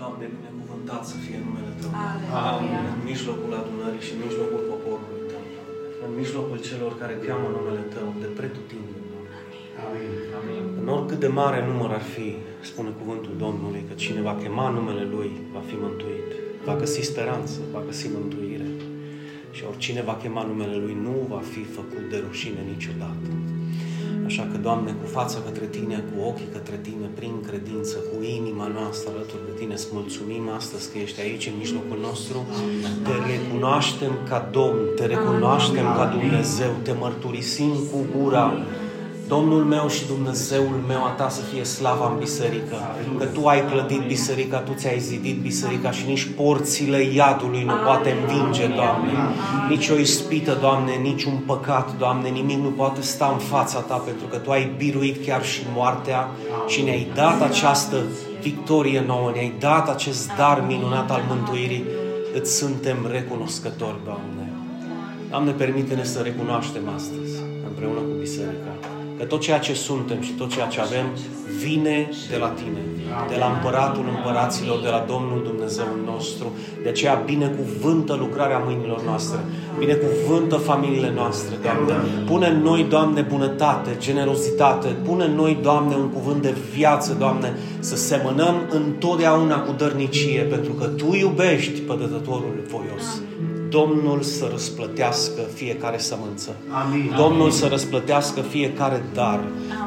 Doamne, binecuvântat să fie numele Tău. Aleluia. În mijlocul adunării și în mijlocul poporului Tău. În mijlocul celor care cheamă numele Tău de pretutindeni, Doamne. Amin. În oricât de mare număr ar fi, spune cuvântul Domnului, că cine va chema numele Lui va fi mântuit, va găsi speranță, va găsi mântuire. Și oricine va chema numele Lui nu va fi făcut de rușine niciodată. Așa că, Doamne, cu fața către Tine, cu ochii către Tine, prin credință, cu inima noastră alături de Tine, îți mulțumim astăzi că ești aici, în mijlocul nostru. Te recunoaștem ca Domn, te recunoaștem ca Dumnezeu, te mărturisim cu gura. Domnul meu și Dumnezeul meu a ta să fie slava în biserică. Că Tu ai clădit biserica, Tu ți-ai zidit biserica și nici porțile iadului nu poate învinge, Doamne. Nici o ispită, Doamne, nici un păcat, Doamne, nimic nu poate sta în fața Ta, pentru că Tu ai biruit chiar și moartea și ne-ai dat această victorie nouă, ne-ai dat acest dar minunat al mântuirii. Îți suntem recunoscători, Doamne. Doamne, permite-ne să recunoaștem astăzi, împreună cu biserica, că tot ceea ce suntem și tot ceea ce avem vine de la Tine, de la Împăratul Împăraților, de la Domnul Dumnezeul nostru. De aceea binecuvântă lucrarea mâinilor noastre, binecuvântă familiile noastre, Doamne. Pune în noi, Doamne, bunătate, generozitate, pune în noi, Doamne, un cuvânt de viață, Doamne, să semănăm întotdeauna cu dărnicie, pentru că Tu iubești pădătătorul voios. Domnul să răsplătească fiecare sămânță. Amin. Domnul să răsplătească fiecare dar.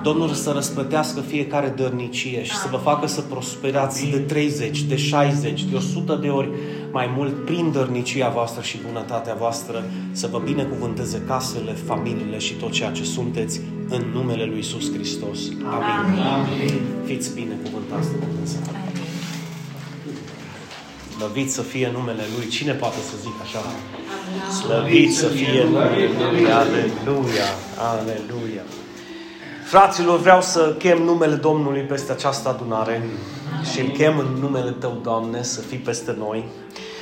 Domnul să răsplătească fiecare dărnicie și să vă facă să prosperați de 30, de 60, de 100 de ori mai mult prin dărnicia voastră și bunătatea voastră, să vă binecuvânteze casele, familiile și tot ceea ce sunteți în numele Lui Iisus Hristos. Amin. Amin. Fiți binecuvântați de Dumnezeu. Slăvit să fie numele Lui. Cine poate să zic așa? Slăvit să fie numele Lui. Aleluia. Aleluia. Fraților, vreau să chem numele Domnului peste această adunare și îl chem în numele Tău, Doamne, să fii peste noi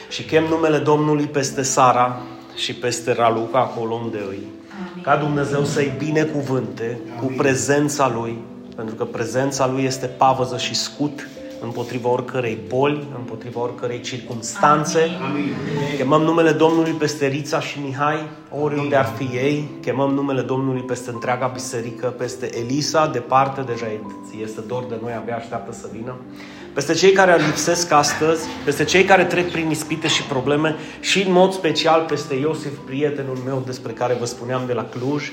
și chem numele Domnului peste Sara și peste Raluca, acolo unde îi. Ca Dumnezeu să-i binecuvânte cu prezența Lui, pentru că prezența Lui este pavăză și scut împotriva oricărei boli, împotriva oricărei circunstanțe. Amin. Chemăm numele Domnului peste Rița și Mihai, oriunde ar fi ei. Chemăm numele Domnului peste întreaga biserică, peste Elisa, departe, deja este dor de noi, abia așteaptă să vină. Peste cei care lipsesc astăzi, peste cei care trec prin ispite și probleme și în mod special peste Iosif, prietenul meu despre care vă spuneam de la Cluj,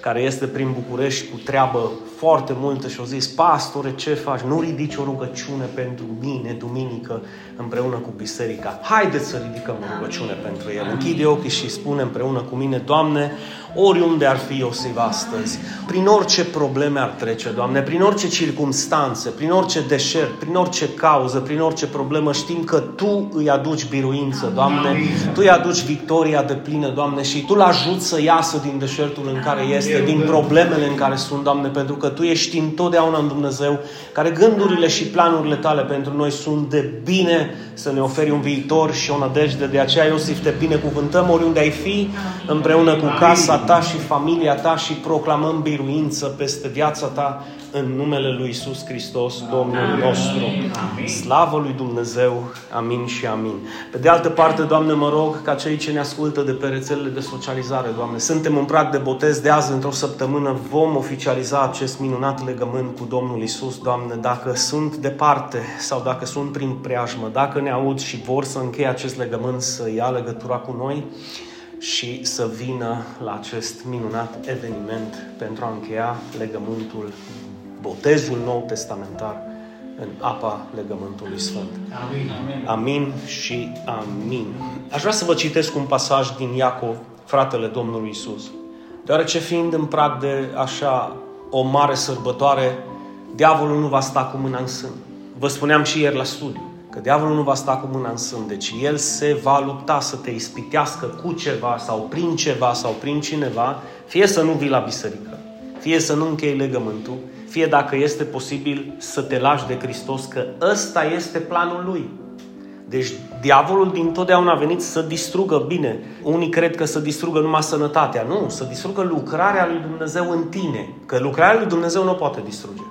care este prin București cu treabă foarte multă și au zis, pastore, ce faci? Nu ridici o rugăciune pentru mine, duminică, împreună cu biserica. Haideți să ridicăm o rugăciune pentru el. Închide ochii și spune împreună cu mine, Doamne, oriunde ar fi Iosif astăzi, prin orice probleme ar trece, Doamne, prin orice circumstanțe, prin orice deșert, prin orice cauză, prin orice problemă, știm că Tu îi aduci biruință, Doamne, Tu îi aduci victoria de plină, Doamne, și Tu l-ajuți să iasă din deșertul în care este, din problemele în care sunt, Doamne, pentru că Tu ești întotdeauna în Dumnezeu, care gândurile și planurile Tale pentru noi sunt de bine să ne oferi un viitor și o nădejde. De aceea, Iosif, te binecuvântăm oriunde ai fi, împreună cu casa ta și familia ta și proclamăm biruință peste viața ta în numele lui Isus Hristos, Domnul nostru. Slavă lui Dumnezeu, amin și amin. Pe de altă parte, Doamne, mă rog ca cei ce ne ascultă de pe rețelele de socializare, Doamne, suntem în prag de botez de azi, într-o săptămână, vom oficializa acest minunat legământ cu Domnul Isus, Doamne, dacă sunt departe sau dacă sunt prin preajmă, dacă ne aud și vor să încheie acest legământ, să ia legătura cu noi, și să vină la acest minunat eveniment pentru a încheia legământul, botezul nou testamentar în apa legământului Sfânt. Amin. Amin și amin. Aș vrea să vă citesc un pasaj din Iacov, fratele Domnului Isus. Deoarece fiind în prag de așa o mare sărbătoare, diavolul nu va sta cu mâna în sân. Vă spuneam și ieri la studiu că diavolul nu va sta cu mâna în sân, deci el se va lupta să te ispitească cu ceva sau prin ceva sau prin cineva, fie să nu vii la biserică, fie să nu închei legământul, fie dacă este posibil să te lași de Hristos, că ăsta este planul lui. Deci diavolul din totdeauna a venit să distrugă bine. Unii cred că să distrugă numai sănătatea. Nu, să distrugă lucrarea lui Dumnezeu în tine. Că lucrarea lui Dumnezeu nu o poate distruge.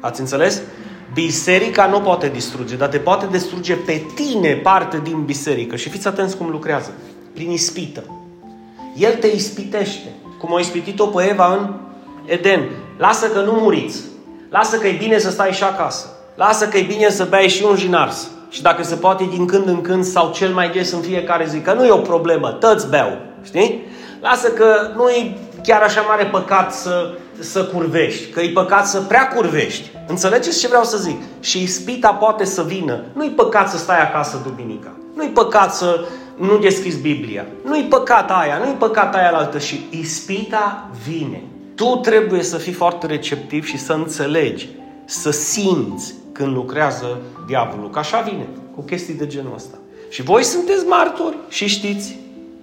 Ați înțeles? Biserica nu poate distruge, dar te poate distruge pe tine parte din biserică. Și fiți atenți cum lucrează. Prin ispită. El te ispitește. Cum a ispitit-o pe Eva în Eden. Lasă că nu muriți. Lasă că e bine să stai și acasă. Lasă că e bine să bei și un jinars. Și dacă se poate din când în când sau cel mai des în fiecare zi, că nu e o problemă, tăți beau. Știi? Lasă că nu e chiar așa mare păcat să, să curvești, că e păcat să prea curvești. Înțelegeți ce vreau să zic? Și ispita poate să vină. Nu-i păcat să stai acasă duminica. Nu-i păcat să nu deschizi Biblia. Nu-i păcat aia, nu-i păcat aia altă. Și ispita vine. Tu trebuie să fii foarte receptiv și să înțelegi, să simți când lucrează diavolul. Că așa vine, cu chestii de genul ăsta. Și voi sunteți martori și știți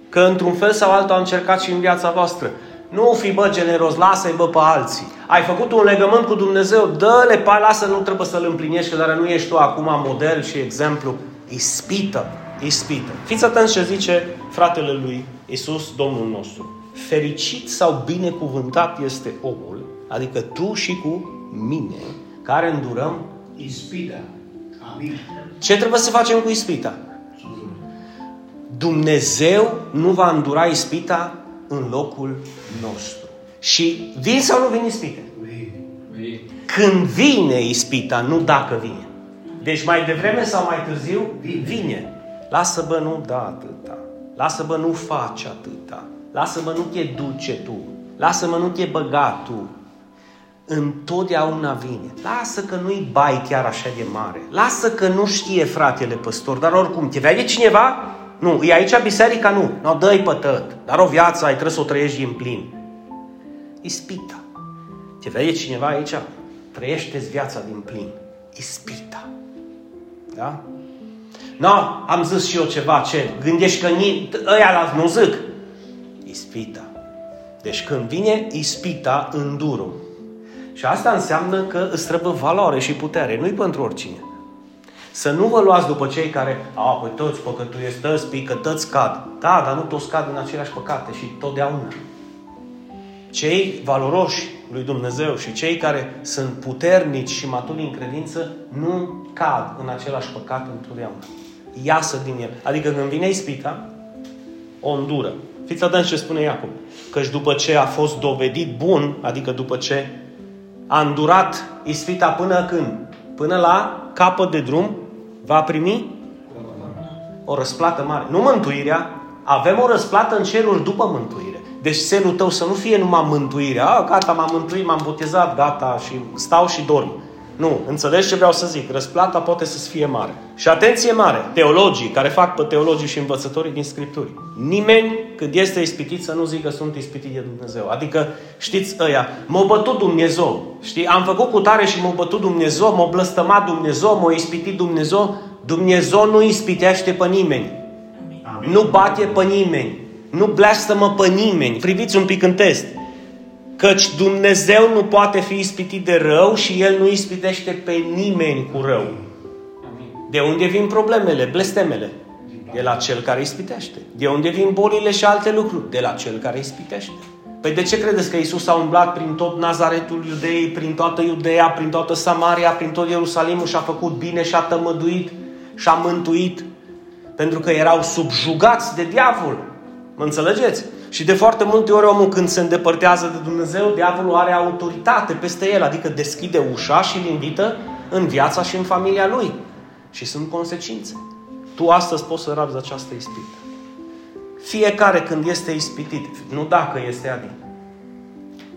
că într-un fel sau altul a încercat și în viața voastră. Nu fi, bă, generos, lasă-i, bă, pe alții. Ai făcut un legământ cu Dumnezeu, dă-le, pa, lasă, nu trebuie să-l împlinești, că dar nu ești tu acum model și exemplu. Ispită, ispită. Fiți atenți ce zice fratele lui Isus, Domnul nostru. Fericit sau binecuvântat este omul, adică tu și cu mine, care îndurăm Ispita. Amin. Ce trebuie să facem cu ispita? Dumnezeu nu va îndura ispita în locul nostru. Și vin sau nu vin ispite? Când vine ispita, nu dacă vine. Deci mai devreme sau mai târziu, vine. Lasă bă, nu da atâta. Lasă bă, nu faci atâta. Lasă bă, nu te duce tu. Lasă mă, nu te băga tu. Întotdeauna vine. Lasă că nu-i bai chiar așa de mare. Lasă că nu știe fratele păstor, dar oricum, te vede cineva? Nu, e aici biserica? Nu. Nu, dă-i pătăt. Dar o viață ai, trebuie să o trăiești din plin. Ispita. Te vede cineva aici? Trăiește-ți viața din plin. Ispita. Da? Nu, no, am zis și eu ceva, ce? Gândești că ni, ăia la nu zic. Ispita. Deci când vine ispita, îndurum. Și asta înseamnă că îți trebuie valoare și putere. Nu-i pentru oricine. Să nu vă luați după cei care, a, păi toți păcătuiesc, toți pică, toți cad. Da, dar nu toți cad în aceleași păcate și totdeauna. Cei valoroși lui Dumnezeu și cei care sunt puternici și maturi în credință nu cad în același păcat întotdeauna. Iasă din el. Adică când vine ispita, o îndură. Fiți atenți ce spune Iacob. Căci după ce a fost dovedit bun, adică după ce a îndurat ispita până când? Până la capăt de drum, va primi o răsplată mare. Nu mântuirea, avem o răsplată în ceruri după mântuire. Deci selul tău să nu fie numai mântuirea. A, gata, m-am mântuit, m-am botezat, gata, și stau și dorm. Nu, înțelegi ce vreau să zic? Răsplata poate să fie mare. Și atenție mare, teologii care fac pe teologii și învățătorii din Scripturi. Nimeni când este ispitit să nu zică sunt ispitit de Dumnezeu. Adică, știți ăia, m-a bătut Dumnezeu. Știi, am făcut cu tare și m-a bătut Dumnezeu, m-a blăstămat Dumnezeu, m-a ispitit Dumnezeu. Dumnezeu nu ispitește pe nimeni. Amin. Nu bate pe nimeni. Nu blastămă pe nimeni. Priviți un pic în test. Căci Dumnezeu nu poate fi ispitit de rău și El nu ispitește pe nimeni cu rău. De unde vin problemele, blestemele? De la cel care ispitește. De unde vin bolile și alte lucruri? De la cel care ispitește. Păi de ce credeți că Isus a umblat prin tot Nazaretul Iudeii, prin toată Iudeea, prin toată Samaria, prin tot Ierusalimul și a făcut bine și a tămăduit și a mântuit? Pentru că erau subjugați de diavol. Mă înțelegeți? Și de foarte multe ori omul când se îndepărtează de Dumnezeu, diavolul are autoritate peste el, adică deschide ușa și îl invită în viața și în familia lui. Și sunt consecințe. Tu astăzi poți să rabzi această ispită. Fiecare când este ispitit, nu dacă este adin.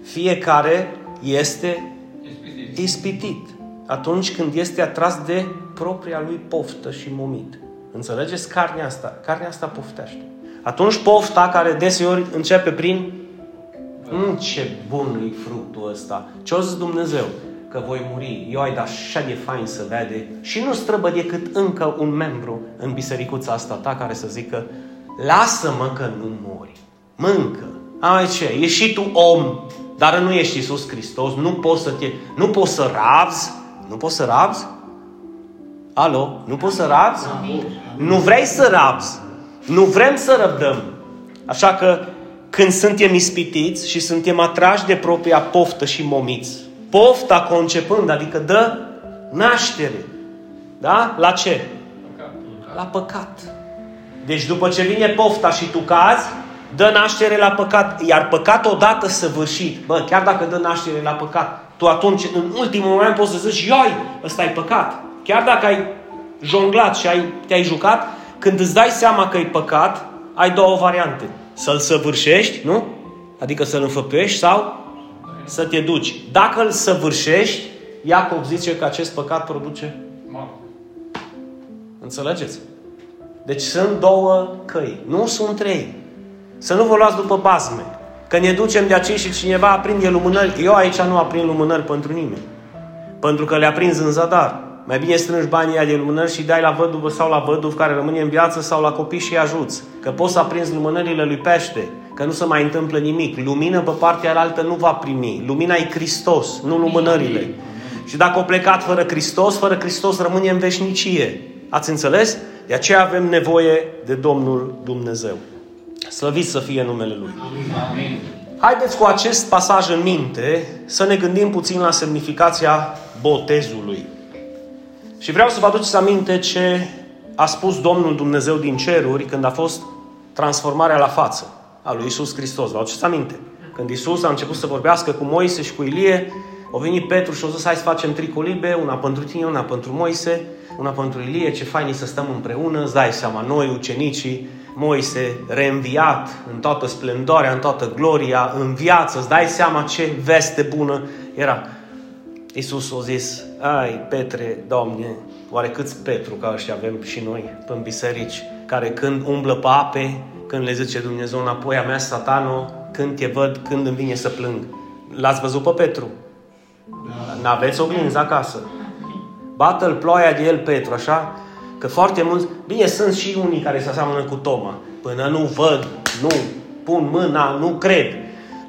Fiecare este ispitit. ispitit. Atunci când este atras de propria lui poftă și momit. Înțelegeți carnea asta? Carnea asta poftește. Atunci pofta care deseori începe prin mm, ce bun e fructul ăsta. Ce-o zis Dumnezeu? Că voi muri. Eu ai dat așa de fain să vede și nu străbă decât încă un membru în bisericuța asta ta care să zică lasă-mă că nu mori. Mâncă. Ai ce? Ești și tu om, dar nu ești Iisus Hristos. Nu poți să te... Nu poți să rabzi. Nu poți să rabzi? Alo? Nu poți să rabzi? Nu vrei să rabzi. Nu vrem să răbdăm. Așa că când suntem ispitiți și suntem atrași de propria poftă și momiți, pofta concepând, adică dă naștere. Da? La ce? La păcat. Deci după ce vine pofta și tu cazi, dă naștere la păcat. Iar păcat odată săvârșit, bă, chiar dacă dă naștere la păcat, tu atunci, în ultimul moment, poți să zici, ioi, ăsta e păcat. Chiar dacă ai jonglat și ai, te-ai jucat, când îți dai seama că e păcat, ai două variante. Să-l săvârșești, nu? Adică să-l înfăptuiești sau să te duci. Dacă îl săvârșești, Iacob zice că acest păcat produce Înțelegeți? Deci sunt două căi, nu sunt trei. Să nu vă luați după bazme. Că ne ducem de aici și cineva aprinde lumânări. Eu aici nu aprind lumânări pentru nimeni. Pentru că le aprins în zadar. Mai bine strângi banii de lumânări și dai la văduvă sau la văduv care rămâne în viață sau la copii și ajuți. Că poți să aprinzi lumânările lui pește, că nu se mai întâmplă nimic. Lumină pe partea altă nu va primi. Lumina e Hristos, nu lumânările. Și dacă o plecat fără Hristos, fără Hristos rămâne în veșnicie. Ați înțeles? De aceea avem nevoie de Domnul Dumnezeu. Slăvit să fie numele Lui. Amin. Haideți cu acest pasaj în minte să ne gândim puțin la semnificația botezului. Și vreau să vă aduceți aminte ce a spus Domnul Dumnezeu din ceruri când a fost transformarea la față a lui Isus Hristos. Vă aduceți aminte? Când Isus a început să vorbească cu Moise și cu Ilie, au venit Petru și au zis, hai să facem tricolibe, una pentru tine, una pentru Moise, una pentru Ilie, ce fain să stăm împreună, îți dai seama, noi, ucenicii, Moise, reînviat în toată splendoarea, în toată gloria, în viață, îți dai seama ce veste bună era. Iisus a zis, ai, Petre, Doamne, oare câți Petru ca ăștia avem și noi în biserici, care când umblă pe ape, când le zice Dumnezeu înapoi a mea, satano, când te văd, când îmi vine să plâng. L-ați văzut pe Petru? Da. N-aveți oglinzi acasă. Bată-l ploaia de el Petru, așa? Că foarte mulți, bine, sunt și unii care se aseamănă cu Toma. Până nu văd, nu pun mâna, nu cred.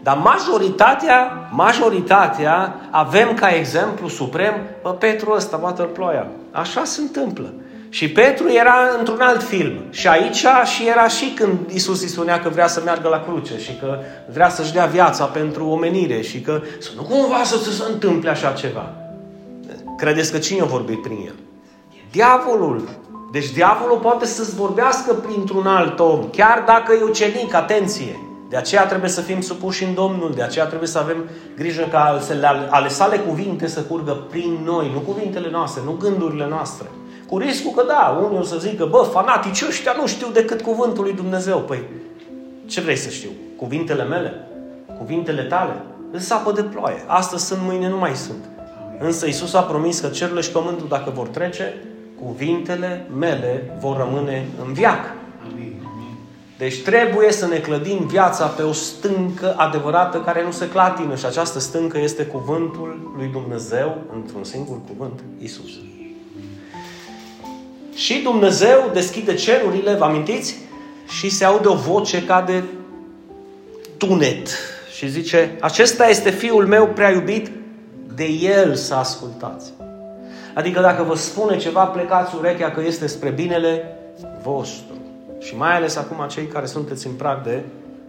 Dar majoritatea, majoritatea avem ca exemplu suprem pe Petru ăsta, bată-l ploaia. Așa se întâmplă. Și Petru era într-un alt film. Și aici și era și când Isus îi spunea că vrea să meargă la cruce și că vrea să-și dea viața pentru omenire și că să nu cumva să se întâmple așa ceva. Credeți că cine a vorbit prin el? Diavolul. Deci diavolul poate să-ți vorbească printr-un alt om, chiar dacă e ucenic, atenție. De aceea trebuie să fim supuși în Domnul, de aceea trebuie să avem grijă ca ale sale cuvinte să curgă prin noi, nu cuvintele noastre, nu gândurile noastre. Cu riscul că da, unii o să zică, bă, fanatici ăștia nu știu decât cuvântul lui Dumnezeu. Păi, ce vrei să știu? Cuvintele mele? Cuvintele tale? Îți sapă de ploaie. Astăzi sunt, mâine nu mai sunt. Însă Isus a promis că cerurile și pământul, dacă vor trece, cuvintele mele vor rămâne în viac. Deci trebuie să ne clădim viața pe o stâncă adevărată care nu se clatină și această stâncă este cuvântul lui Dumnezeu într-un singur cuvânt, Isus. Și Dumnezeu deschide cerurile, vă amintiți? Și se aude o voce ca de tunet. Și zice, acesta este Fiul meu prea iubit, de El să ascultați. Adică dacă vă spune ceva, plecați urechea că este spre binele vostru. Și mai ales acum cei care sunteți în prag de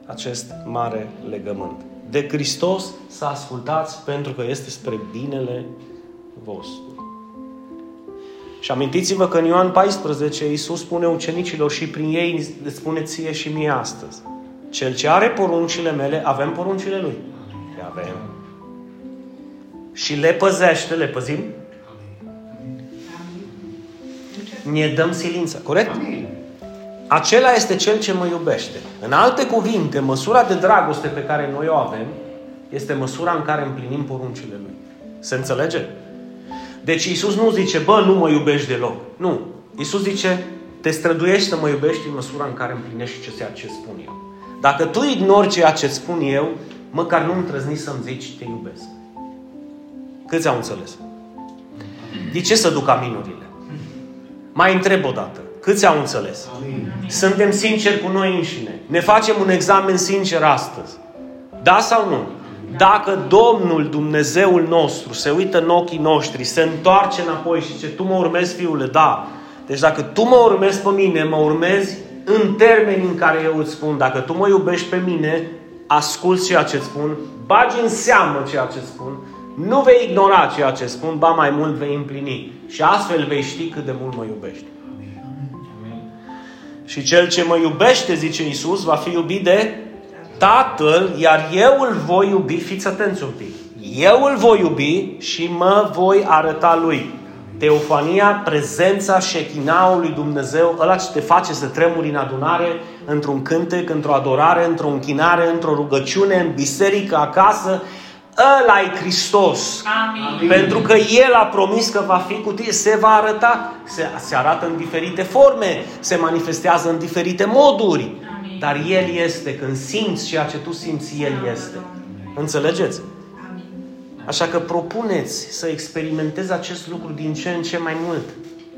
acest mare legământ. De Hristos să ascultați pentru că este spre binele vostru. Și amintiți-vă că în Ioan 14 Iisus spune ucenicilor și prin ei spune ție și mie astăzi. Cel ce are poruncile mele, avem poruncile lui. Le avem. Și le păzește, le păzim? Ne dăm silință, corect? Acela este cel ce mă iubește. În alte cuvinte, măsura de dragoste pe care noi o avem este măsura în care împlinim poruncile lui. Se înțelege? Deci Iisus nu zice, bă, nu mă iubești deloc. Nu. Iisus zice, te străduiești să mă iubești în măsura în care împlinești ceea ce spun eu. Dacă tu ignori ceea ce spun eu, măcar nu îndrăzni să-mi zici, te iubesc. Câți au înțeles? De ce să duc aminurile? Mai întreb o dată. Câți au înțeles? Amin. Suntem sinceri cu noi înșine. Ne facem un examen sincer astăzi. Da sau nu? Dacă Domnul Dumnezeul nostru se uită în ochii noștri, se întoarce înapoi și zice, tu mă urmezi, fiule, da. Deci dacă tu mă urmezi pe mine, mă urmezi în termeni în care eu îți spun. Dacă tu mă iubești pe mine, asculți ceea ce îți spun, bagi în seamă ceea ce îți spun, Nu vei ignora ceea ce spun, ba mai mult vei împlini. Și astfel vei ști cât de mult mă iubești. Și cel ce mă iubește, zice Isus, va fi iubit de Tatăl, iar eu îl voi iubi, fiți atenți un pic, eu îl voi iubi și mă voi arăta lui. Teofania, prezența șechinaului Dumnezeu, ăla ce te face să tremuri în adunare, într-un cântec, într-o adorare, într-o închinare, într-o rugăciune, în biserică, acasă, ăla e Hristos. Amin. Pentru că El a promis că va fi cu tine, se va arăta, se, se arată în diferite forme, se manifestează în diferite moduri. Amin. Dar El este, când simți ceea ce tu simți, El este. Înțelegeți? Amin. Așa că propuneți să experimentezi acest lucru din ce în ce mai mult.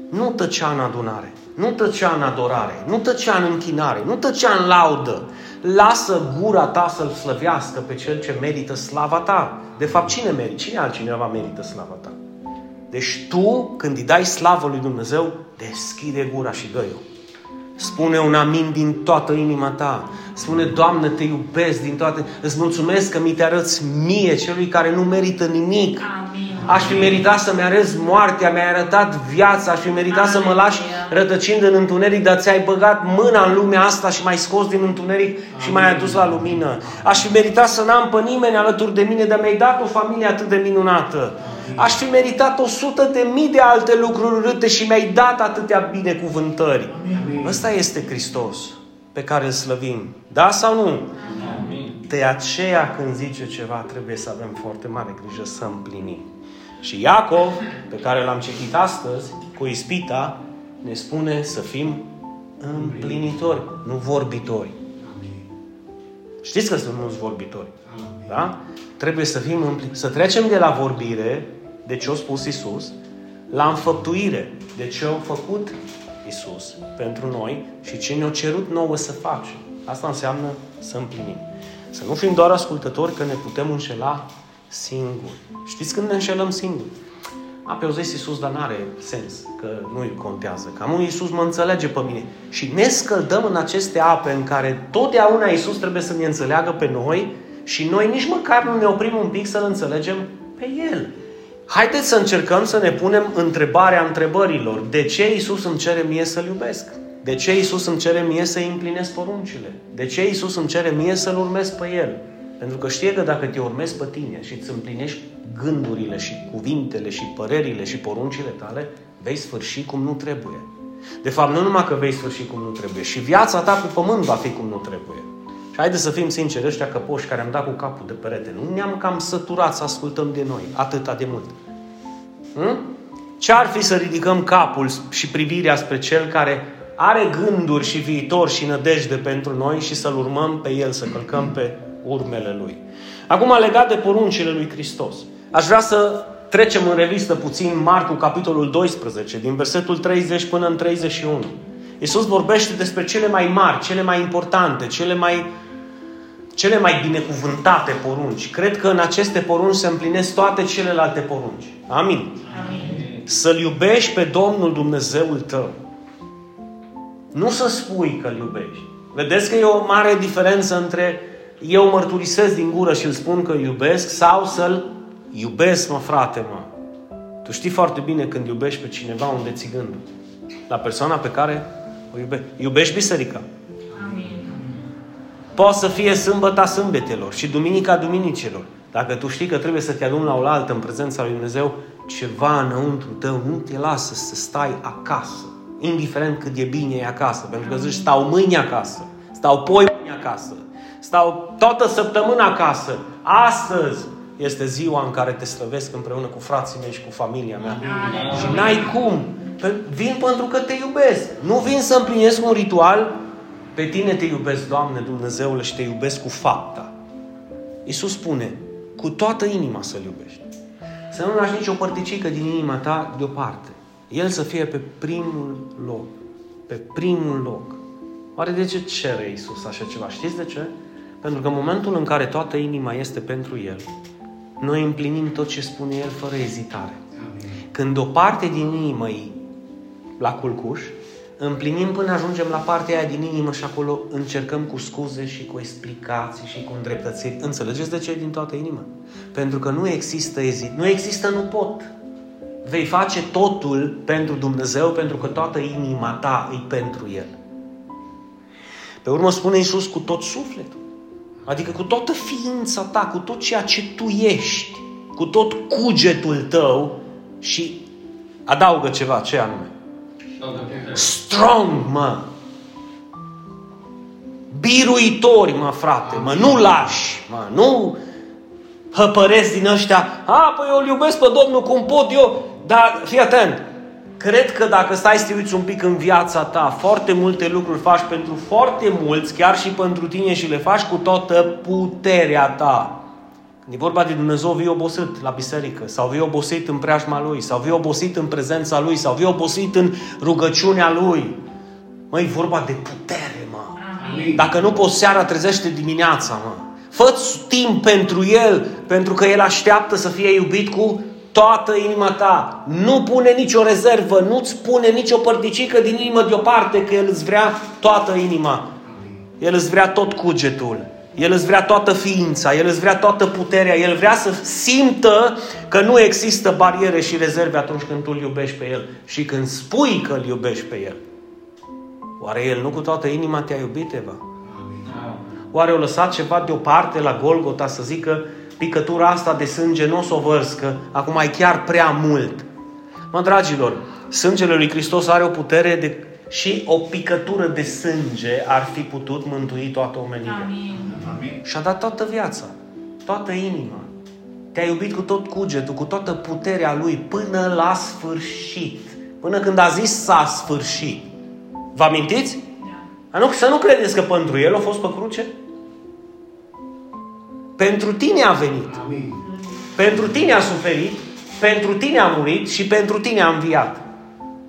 Nu tăcea în adunare, nu tăcea în adorare, nu tăcea în închinare, nu tăcea în laudă. Lasă gura ta să-L slăvească pe Cel ce merită slava ta. De fapt, cine merită? Cine altcineva merită slava ta? Deci tu, când îi dai slavă lui Dumnezeu, deschide gura și dă-i-o. Spune un amin din toată inima ta. Spune, Doamne, te iubesc din toate. Îți mulțumesc că mi te arăți mie, celui care nu merită nimic. Amin. Aș fi meritat să-mi arăți moartea, mi-ai arătat viața, aș fi meritat să mă lași rătăcind în întuneric, dar ți-ai băgat mâna în lumea asta și m-ai scos din întuneric și m-ai adus la lumină. Aș fi meritat să n-am pe nimeni alături de mine, dar mi-ai dat o familie atât de minunată. Aș fi meritat o sută de mii de alte lucruri urâte și mi-ai dat atâtea binecuvântări. Ăsta este Hristos pe care îl slăvim. Da sau nu? De aceea când zice ceva trebuie să avem foarte mare grijă să împlinim. Și Iacov, pe care l-am citit astăzi, cu ispita, ne spune să fim împlinitori, nu vorbitori. Știți că sunt mulți vorbitori. Da? Trebuie să fim împli- să trecem de la vorbire, de ce a spus Isus, la înfăptuire, de ce a făcut Isus pentru noi și ce ne-a cerut nouă să facem. Asta înseamnă să împlinim. Să nu fim doar ascultători că ne putem înșela singuri. Știți când ne înșelăm singuri? A, pe o zis Iisus, dar n-are sens, că nu-i contează. Că am Iisus mă înțelege pe mine. Și ne scăldăm în aceste ape în care totdeauna Iisus trebuie să ne înțeleagă pe noi și noi nici măcar nu ne oprim un pic să-L înțelegem pe El. Haideți să încercăm să ne punem întrebarea întrebărilor. De ce Iisus îmi cere mie să-L iubesc? De ce Iisus îmi cere mie să-i împlinesc poruncile? De ce Iisus îmi cere mie să-L urmez pe El? Pentru că știe că dacă te urmezi pe tine și îți împlinești gândurile și cuvintele și părerile și poruncile tale, vei sfârși cum nu trebuie. De fapt, nu numai că vei sfârși cum nu trebuie, și viața ta pe pământ va fi cum nu trebuie. Și haideți să fim sinceri, ăștia căpoși care am dat cu capul de perete, nu ne-am cam săturat să ascultăm de noi atâta de mult. Hm? Ce ar fi să ridicăm capul și privirea spre Cel care are gânduri și viitor și nădejde pentru noi și să-L urmăm pe El, să călcăm pe urmele Lui. Acum, legat de poruncile Lui Hristos, aș vrea să trecem în revistă puțin Marcu, capitolul 12, din versetul 30 până în 31. Iisus vorbește despre cele mai mari, cele mai importante, cele mai, cele mai binecuvântate porunci. Cred că în aceste porunci se împlinesc toate celelalte porunci. Amin. Amin. Să-L iubești pe Domnul Dumnezeul tău. Nu să spui că îl iubești. Vedeți că e o mare diferență între eu mărturisesc din gură și îl spun că îl iubesc sau să-l iubesc, mă frate, mă. Tu știi foarte bine când iubești pe cineva unde ți gândul. La persoana pe care o iubești. Iubești biserica. Amin. Poate să fie sâmbăta sâmbetelor și duminica duminicilor. Dacă tu știi că trebuie să te aduni la oaltă în prezența lui Dumnezeu, ceva înăuntru tău nu te lasă să stai acasă. Indiferent cât e bine e acasă. Pentru că zici, stau mâine acasă. Stau poi mâine acasă. Stau toată săptămâna acasă. Astăzi este ziua în care te slăvesc împreună cu frații mei și cu familia mea. Amin. Și n-ai cum. Pe- Vin pentru că te iubesc. Nu vin să împlinesc un ritual. Pe tine te iubesc, Doamne Dumnezeule, și te iubesc cu fapta. Iisus spune, cu toată inima să-L iubești. Să nu lași nicio părticică din inima ta deoparte. El să fie pe primul loc. Pe primul loc. Oare de ce cere Iisus așa ceva? Știți de ce? Pentru că în momentul în care toată inima este pentru El, noi împlinim tot ce spune El fără ezitare. Când o parte din inimă e la culcuș, împlinim până ajungem la partea aia din inimă și acolo încercăm cu scuze și cu explicații și cu îndreptățiri. Înțelegeți de ce din toată inima? Pentru că nu există ezit, nu există nu pot. Vei face totul pentru Dumnezeu pentru că toată inima ta e pentru El. Pe urmă spune Iisus cu tot sufletul. Adică cu toată ființa ta, cu tot ceea ce tu ești, cu tot cugetul tău și adaugă ceva, ce anume? Strong, mă! Biruitori, mă, frate, mă, nu lași, mă, nu hăpăresc din ăștia, a, păi eu îl iubesc pe Domnul cum pot eu, dar fii atent, Cred că dacă stai să te uiți un pic în viața ta, foarte multe lucruri faci pentru foarte mulți, chiar și pentru tine și le faci cu toată puterea ta. Când e vorba de Dumnezeu, vii obosit la biserică, sau vii obosit în preajma Lui, sau vii obosit în prezența Lui, sau vii obosit în rugăciunea Lui. Măi, e vorba de putere, mă. Amin. Dacă nu poți seara, trezește dimineața, mă. fă timp pentru El, pentru că El așteaptă să fie iubit cu toată inima ta. Nu pune nicio rezervă, nu-ți pune nicio părticică din inimă deoparte, că El îți vrea toată inima. El îți vrea tot cugetul. El îți vrea toată ființa, El îți vrea toată puterea, El vrea să simtă că nu există bariere și rezerve atunci când tu îl iubești pe El și când spui că îl iubești pe El. Oare El nu cu toată inima te-a iubit, Eva? Oare o lăsat ceva deoparte la Golgota să zică picătura asta de sânge nu o să o vărscă, acum e chiar prea mult. Mă, dragilor, sângele lui Hristos are o putere de și o picătură de sânge ar fi putut mântui toată omenirea. Amin. Și a dat toată viața, toată inima. Te-a iubit cu tot cugetul, cu toată puterea Lui, până la sfârșit. Până când a zis s-a sfârșit. Vă amintiți? Da. Nu, să nu credeți că pentru El a fost pe cruce? Pentru tine a venit. Amin. Pentru tine a suferit, pentru tine a murit și pentru tine a înviat.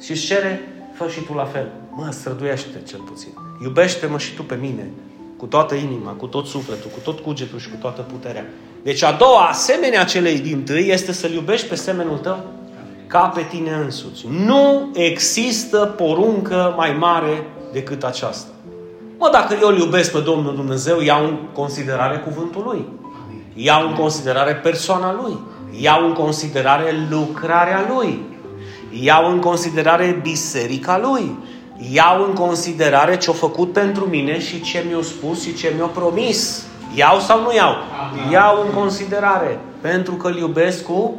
Și îți cere, fă și tu la fel. Mă, străduiește cel puțin. Iubește-mă și tu pe mine, cu toată inima, cu tot sufletul, cu tot cugetul și cu toată puterea. Deci a doua, asemenea celei din tâi, este să-L iubești pe semenul tău ca pe tine însuți. Nu există poruncă mai mare decât aceasta. Mă, dacă eu îl iubesc pe Domnul Dumnezeu, iau în considerare cuvântul Lui. Iau în considerare persoana Lui. Iau în considerare lucrarea Lui. Iau în considerare biserica Lui. Iau în considerare ce-a făcut pentru mine și ce mi-a spus și ce mi-a promis. Iau sau nu iau? Iau în considerare. Pentru că îl iubesc cu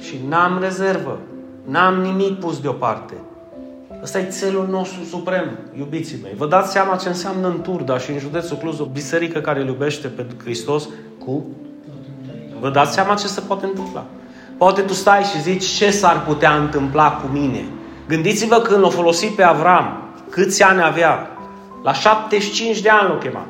și n-am rezervă. N-am nimic pus deoparte. Ăsta e țelul nostru suprem, iubiții mei. Vă dați seama ce înseamnă în Turda și în județul Cluj o biserică care îl iubește pe Hristos cu... Vă dați seama ce se poate întâmpla. Poate tu stai și zici ce s-ar putea întâmpla cu mine. Gândiți-vă când l-a folosit pe Avram, câți ani avea. La 75 de ani l-a chemat.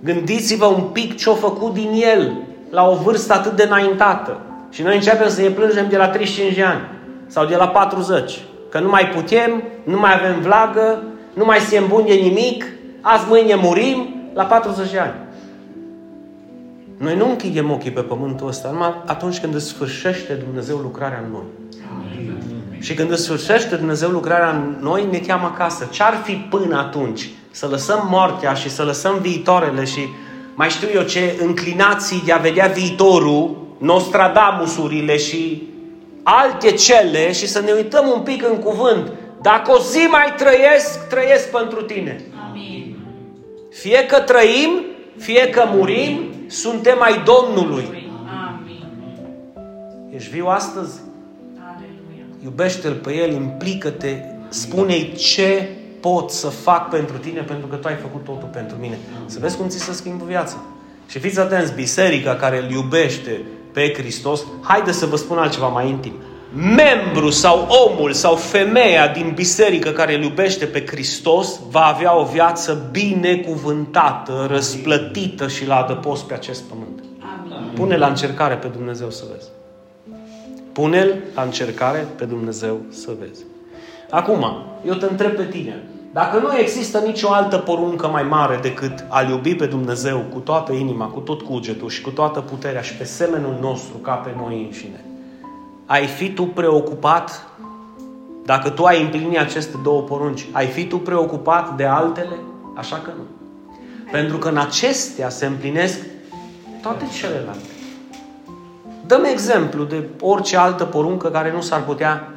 Gândiți-vă un pic ce-a făcut din el la o vârstă atât de înaintată. Și noi începem să ne plângem de la 35 de ani sau de la 40 că nu mai putem, nu mai avem vlagă, nu mai se îmbun de nimic, azi mâine murim la 40 de ani. Noi nu închidem ochii pe pământul ăsta numai atunci când îți sfârșește Dumnezeu lucrarea în noi. Amin. Și când îți sfârșește Dumnezeu lucrarea în noi, ne cheamă acasă. Ce-ar fi până atunci? Să lăsăm moartea și să lăsăm viitoarele și mai știu eu ce înclinații de a vedea viitorul, Nostradamusurile și alte cele și să ne uităm un pic în cuvânt. Dacă o zi mai trăiesc, trăiesc pentru tine. Amin. Fie că trăim, fie că murim, suntem ai Domnului. Amin. Ești viu astăzi? Aleluia. Iubește-L pe El, implică-te, spune-i ce pot să fac pentru tine pentru că tu ai făcut totul pentru mine. Să vezi cum ți se schimbă viața. Și fiți atenți, biserica care îl iubește pe Hristos, haide să vă spun altceva mai intim. Membru sau omul sau femeia din biserică care îl iubește pe Hristos va avea o viață binecuvântată, răsplătită și la adăpost pe acest pământ. Pune la încercare pe Dumnezeu să vezi. Pune-l la încercare pe Dumnezeu să vezi. Acum, eu te întreb pe tine. Dacă nu există nicio altă poruncă mai mare decât a iubi pe Dumnezeu cu toată inima, cu tot cugetul și cu toată puterea și pe semenul nostru ca pe noi înșine, ai fi tu preocupat Dacă tu ai împlinit aceste două porunci, ai fi tu preocupat de altele? Așa că nu. Pentru că în acestea se împlinesc toate celelalte. Dăm exemplu de orice altă poruncă care nu s-ar putea,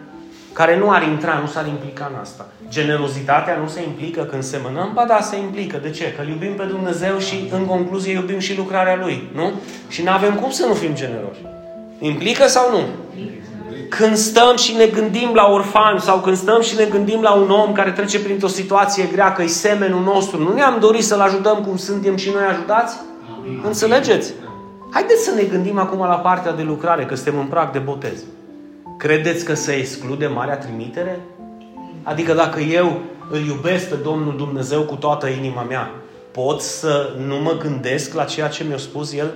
care nu ar intra, nu s-ar implica în asta. Generozitatea nu se implică când semănăm? Ba da, se implică. De ce? Că îl iubim pe Dumnezeu și în concluzie iubim și lucrarea Lui. Nu? Și nu avem cum să nu fim generoși. Implică sau nu? Când stăm și ne gândim la orfani sau când stăm și ne gândim la un om care trece printr-o situație grea, că e semenul nostru, nu ne-am dorit să-l ajutăm cum suntem și noi ajutați? Amin. Înțelegeți? Haideți să ne gândim acum la partea de lucrare, că suntem în prag de botez. Credeți că se exclude marea trimitere? Adică dacă eu îl iubesc pe Domnul Dumnezeu cu toată inima mea, pot să nu mă gândesc la ceea ce mi-a spus El?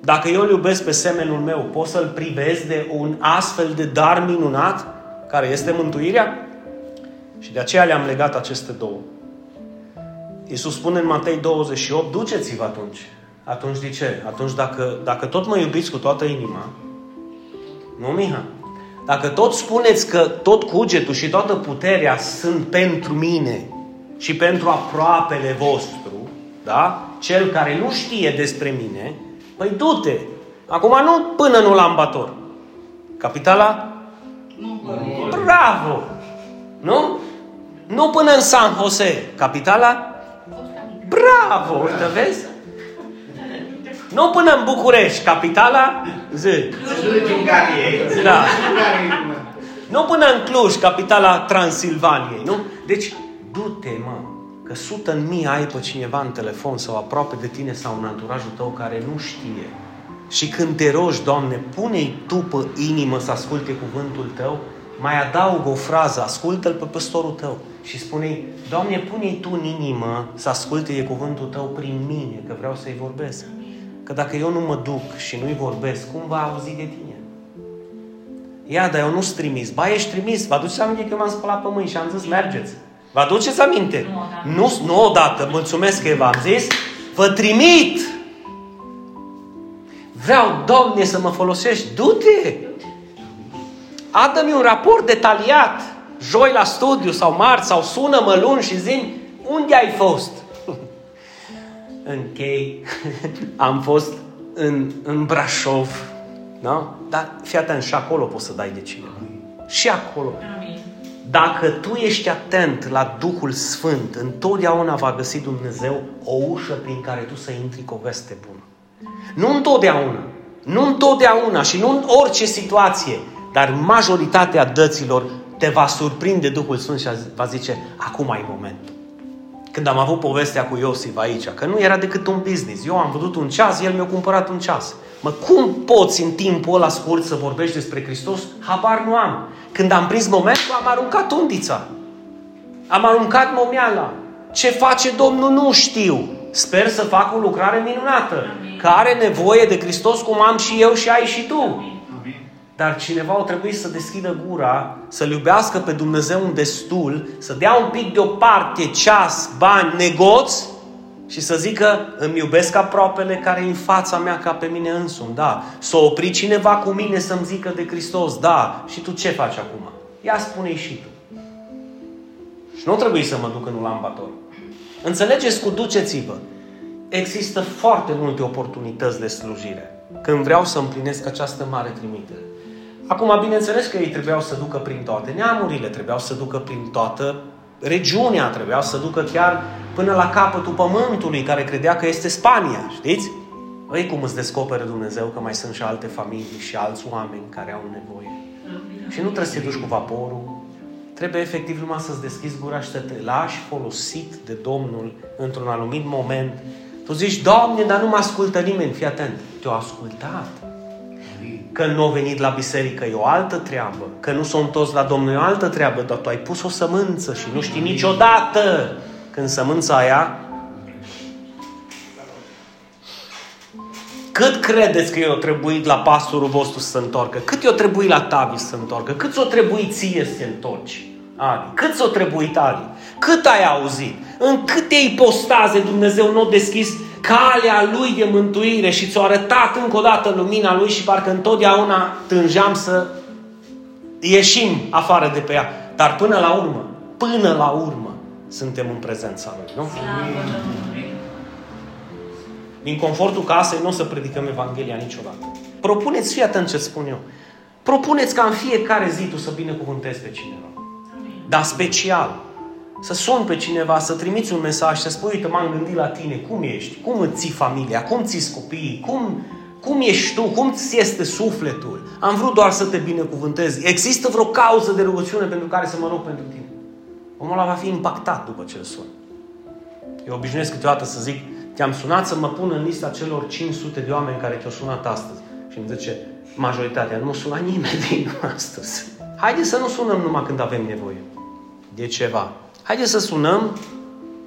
Dacă eu îl iubesc pe semenul meu, pot să-l privez de un astfel de dar minunat, care este mântuirea? Și de aceea le-am legat aceste două. Iisus spune în Matei 28, duceți-vă atunci. Atunci de ce? Atunci dacă, dacă tot mă iubiți cu toată inima, nu Miha, dacă tot spuneți că tot cugetul și toată puterea sunt pentru mine și pentru aproapele vostru, da? Cel care nu știe despre mine, păi du-te. Acum nu până în Ulambator. Capitala? Nu. Bravo! Nu? Nu până în San Jose. Capitala? Bravo! Uite, vezi? Nu până în București, capitala? Zi. Da. Nu până în Cluj, capitala Transilvaniei, nu? Deci, du-te, mă, că sută în mii ai pe cineva în telefon sau aproape de tine sau în anturajul tău care nu știe. Și când te rogi, Doamne, pune-i tu pe inimă să asculte cuvântul tău, mai adaugă o frază, ascultă-l pe păstorul tău și spune Doamne, pune-i tu în inimă să asculte cuvântul tău prin mine, că vreau să-i vorbesc. Că dacă eu nu mă duc și nu-i vorbesc, cum va auzi de tine? Ia, dar eu nu sunt trimis. Ba, ești trimis. Vă aduceți aminte că eu m-am spălat pe mâini și am zis, mergeți. Vă aduceți aminte? Nu, nu, nu odată. Mulțumesc că v-am zis. Vă trimit. Vreau, Doamne, să mă folosești. Du-te! Adă-mi un raport detaliat. Joi la studiu sau marți sau sună-mă luni și zi unde ai fost? Închei, am fost în, în Brașov, da? Dar fii atent, și acolo poți să dai de cineva. Și acolo. Dacă tu ești atent la Duhul Sfânt, întotdeauna va găsi Dumnezeu o ușă prin care tu să intri cu o veste bună. Nu întotdeauna, nu întotdeauna și nu în orice situație, dar majoritatea dăților te va surprinde Duhul Sfânt și va zice, acum ai momentul. Când am avut povestea cu Iosif aici, că nu era decât un business. Eu am văzut un ceas, el mi-a cumpărat un ceas. Mă, cum poți în timpul ăla scurt să vorbești despre Hristos? Habar nu am. Când am prins momentul, am aruncat undița. Am aruncat momeala. Ce face Domnul nu știu. Sper să fac o lucrare minunată. Amin. Că are nevoie de Hristos cum am și eu și ai și tu. Amin. Dar cineva o trebuie să deschidă gura, să-L iubească pe Dumnezeu un destul, să dea un pic deoparte ceas, bani, negoți și să zică, îmi iubesc aproapele care e în fața mea ca pe mine însumi, da. Să opri cineva cu mine să-mi zică de Hristos, da. Și tu ce faci acum? Ia spune și tu. Și nu trebuie să mă duc în ulambator. Înțelegeți cu duceți-vă. Există foarte multe oportunități de slujire. Când vreau să împlinesc această mare trimitere. Acum, bineînțeles că ei trebuiau să ducă prin toate neamurile, trebuiau să ducă prin toată regiunea, trebuiau să ducă chiar până la capătul pământului, care credea că este Spania, știți? Ei cum îți descoperă Dumnezeu că mai sunt și alte familii și alți oameni care au nevoie. Și nu trebuie să te duci cu vaporul, trebuie efectiv numai să-ți deschizi gura și să te lași folosit de Domnul într-un anumit moment. Tu zici, Doamne, dar nu mă ascultă nimeni, fii atent, te-a ascultat. Că nu au venit la biserică e o altă treabă. Că nu sunt toți la Domnul e o altă treabă. Dar tu ai pus o sămânță și nu știi niciodată când sămânța aia Cât credeți că i-a trebuit la pastorul vostru să se întoarcă? Cât i-a trebuit la Tavi să se întoarcă? Cât ți-a trebuit ție să te întorci? Ali? Cât ți-a trebuit Ali? Cât ai auzit? În câte ipostaze Dumnezeu nu a deschis calea Lui de mântuire și ți-a arătat încă o dată lumina Lui și parcă întotdeauna tângeam să ieșim afară de pe ea. Dar până la urmă, până la urmă, suntem în prezența Lui. Nu? Din confortul casei nu o să predicăm Evanghelia niciodată. Propuneți, fii atent ce spun eu. Propuneți ca în fiecare zi tu să binecuvântezi pe cineva. Dar special. Să suni pe cineva, să trimiți un mesaj, să spui, uite, m-am gândit la tine, cum ești, cum îți ții familia, cum ți copiii, cum, cum ești tu, cum ți este sufletul. Am vrut doar să te binecuvântez. Există vreo cauză de rugăciune pentru care să mă rog pentru tine? Omul ăla va fi impactat după ce îl sun. Eu obișnuiesc câteodată să zic, te-am sunat să mă pun în lista celor 500 de oameni care te-au sunat astăzi. Și îmi zice, majoritatea, nu suna nimeni din astăzi. Haideți să nu sunăm numai când avem nevoie de ceva. Haideți să sunăm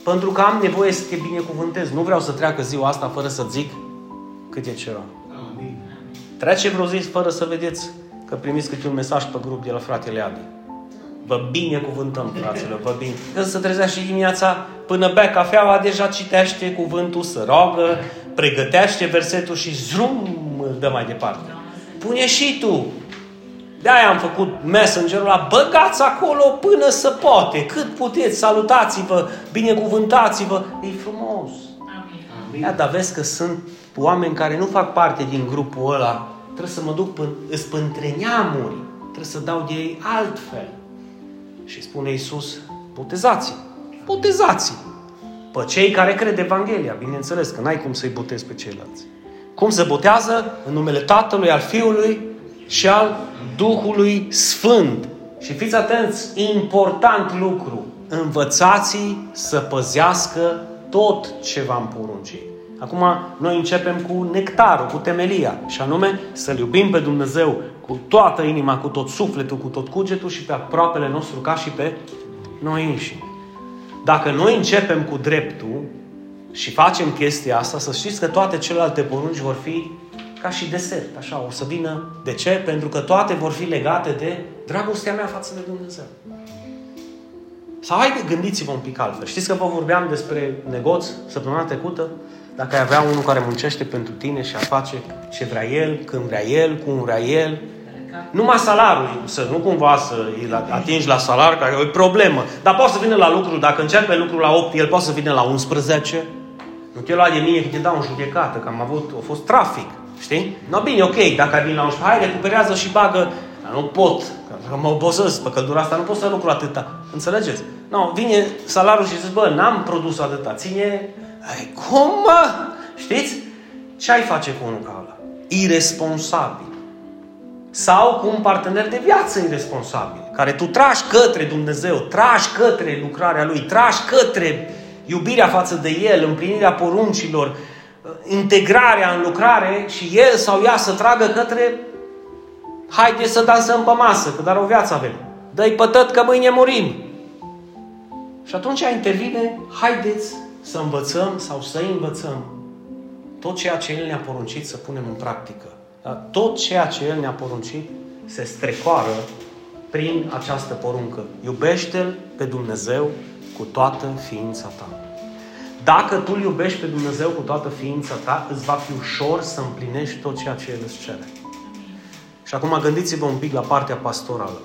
pentru că am nevoie să te binecuvântez. Nu vreau să treacă ziua asta fără să zic cât e ceva. Amin. Trece vreo zi fără să vedeți că primiți câte un mesaj pe grup de la fratele Adi. Vă binecuvântăm, fraților, vă bine. Când se trezea și dimineața, până bea cafeaua, deja citește cuvântul, să rogă, pregătește versetul și zrum îl dă mai departe. Pune și tu. De-aia am făcut messengerul ăla, băgați acolo până să poate, cât puteți, salutați-vă, binecuvântați-vă, e frumos. Amin. Ia, dar vezi că sunt oameni care nu fac parte din grupul ăla, trebuie să mă duc până, între neamuri, trebuie să dau de ei altfel. Și spune Iisus, botezați botezați pe cei care cred Evanghelia, bineînțeles că n-ai cum să-i botezi pe ceilalți. Cum se botează? În numele Tatălui, al Fiului și al Duhului Sfânt. Și fiți atenți, important lucru, învățați să păzească tot ce v-am poruncit. Acum, noi începem cu nectarul, cu temelia, și anume să-L iubim pe Dumnezeu cu toată inima, cu tot sufletul, cu tot cugetul și pe aproapele nostru ca și pe noi înșine. Dacă noi începem cu dreptul și facem chestia asta, să știți că toate celelalte porunci vor fi ca și desert, așa, o să vină. De ce? Pentru că toate vor fi legate de dragostea mea față de Dumnezeu. Sau haide, gândiți-vă un pic altfel. Știți că vă vorbeam despre negoț săptămâna trecută? Dacă ai avea unul care muncește pentru tine și a face ce vrea el, când vrea el, cum vrea el, numai salariul, să nu cumva să îl atingi la salar, care e o problemă. Dar poate să vină la lucru, dacă începe lucrul la 8, el poate să vină la 11. Nu te lua de mine că te dau în judecată, că am avut, a fost trafic. Știi? No, bine, ok, dacă vin la 11, hai, recuperează și bagă. Dar nu pot, că mă obosesc pe căldura asta, nu pot să lucru atâta. Înțelegeți? No, vine salariul și zice, bă, n-am produs atâta, ține... Ai, cum, mă? Știți? Ce ai face cu unul ca ăla? Irresponsabil. Sau cu un partener de viață irresponsabil, care tu tragi către Dumnezeu, tragi către lucrarea Lui, tragi către iubirea față de El, împlinirea poruncilor, integrarea în lucrare și el sau ea să tragă către haide să dansăm pe masă, că dar o viață avem. Dă-i pătăt că mâine murim. Și atunci intervine, haideți să învățăm sau să învățăm tot ceea ce El ne-a poruncit să punem în practică. Dar tot ceea ce El ne-a poruncit se strecoară prin această poruncă. Iubește-L pe Dumnezeu cu toată ființa ta. Dacă tu îl iubești pe Dumnezeu cu toată ființa ta, îți va fi ușor să împlinești tot ceea ce El îți cere. Și acum gândiți-vă un pic la partea pastorală.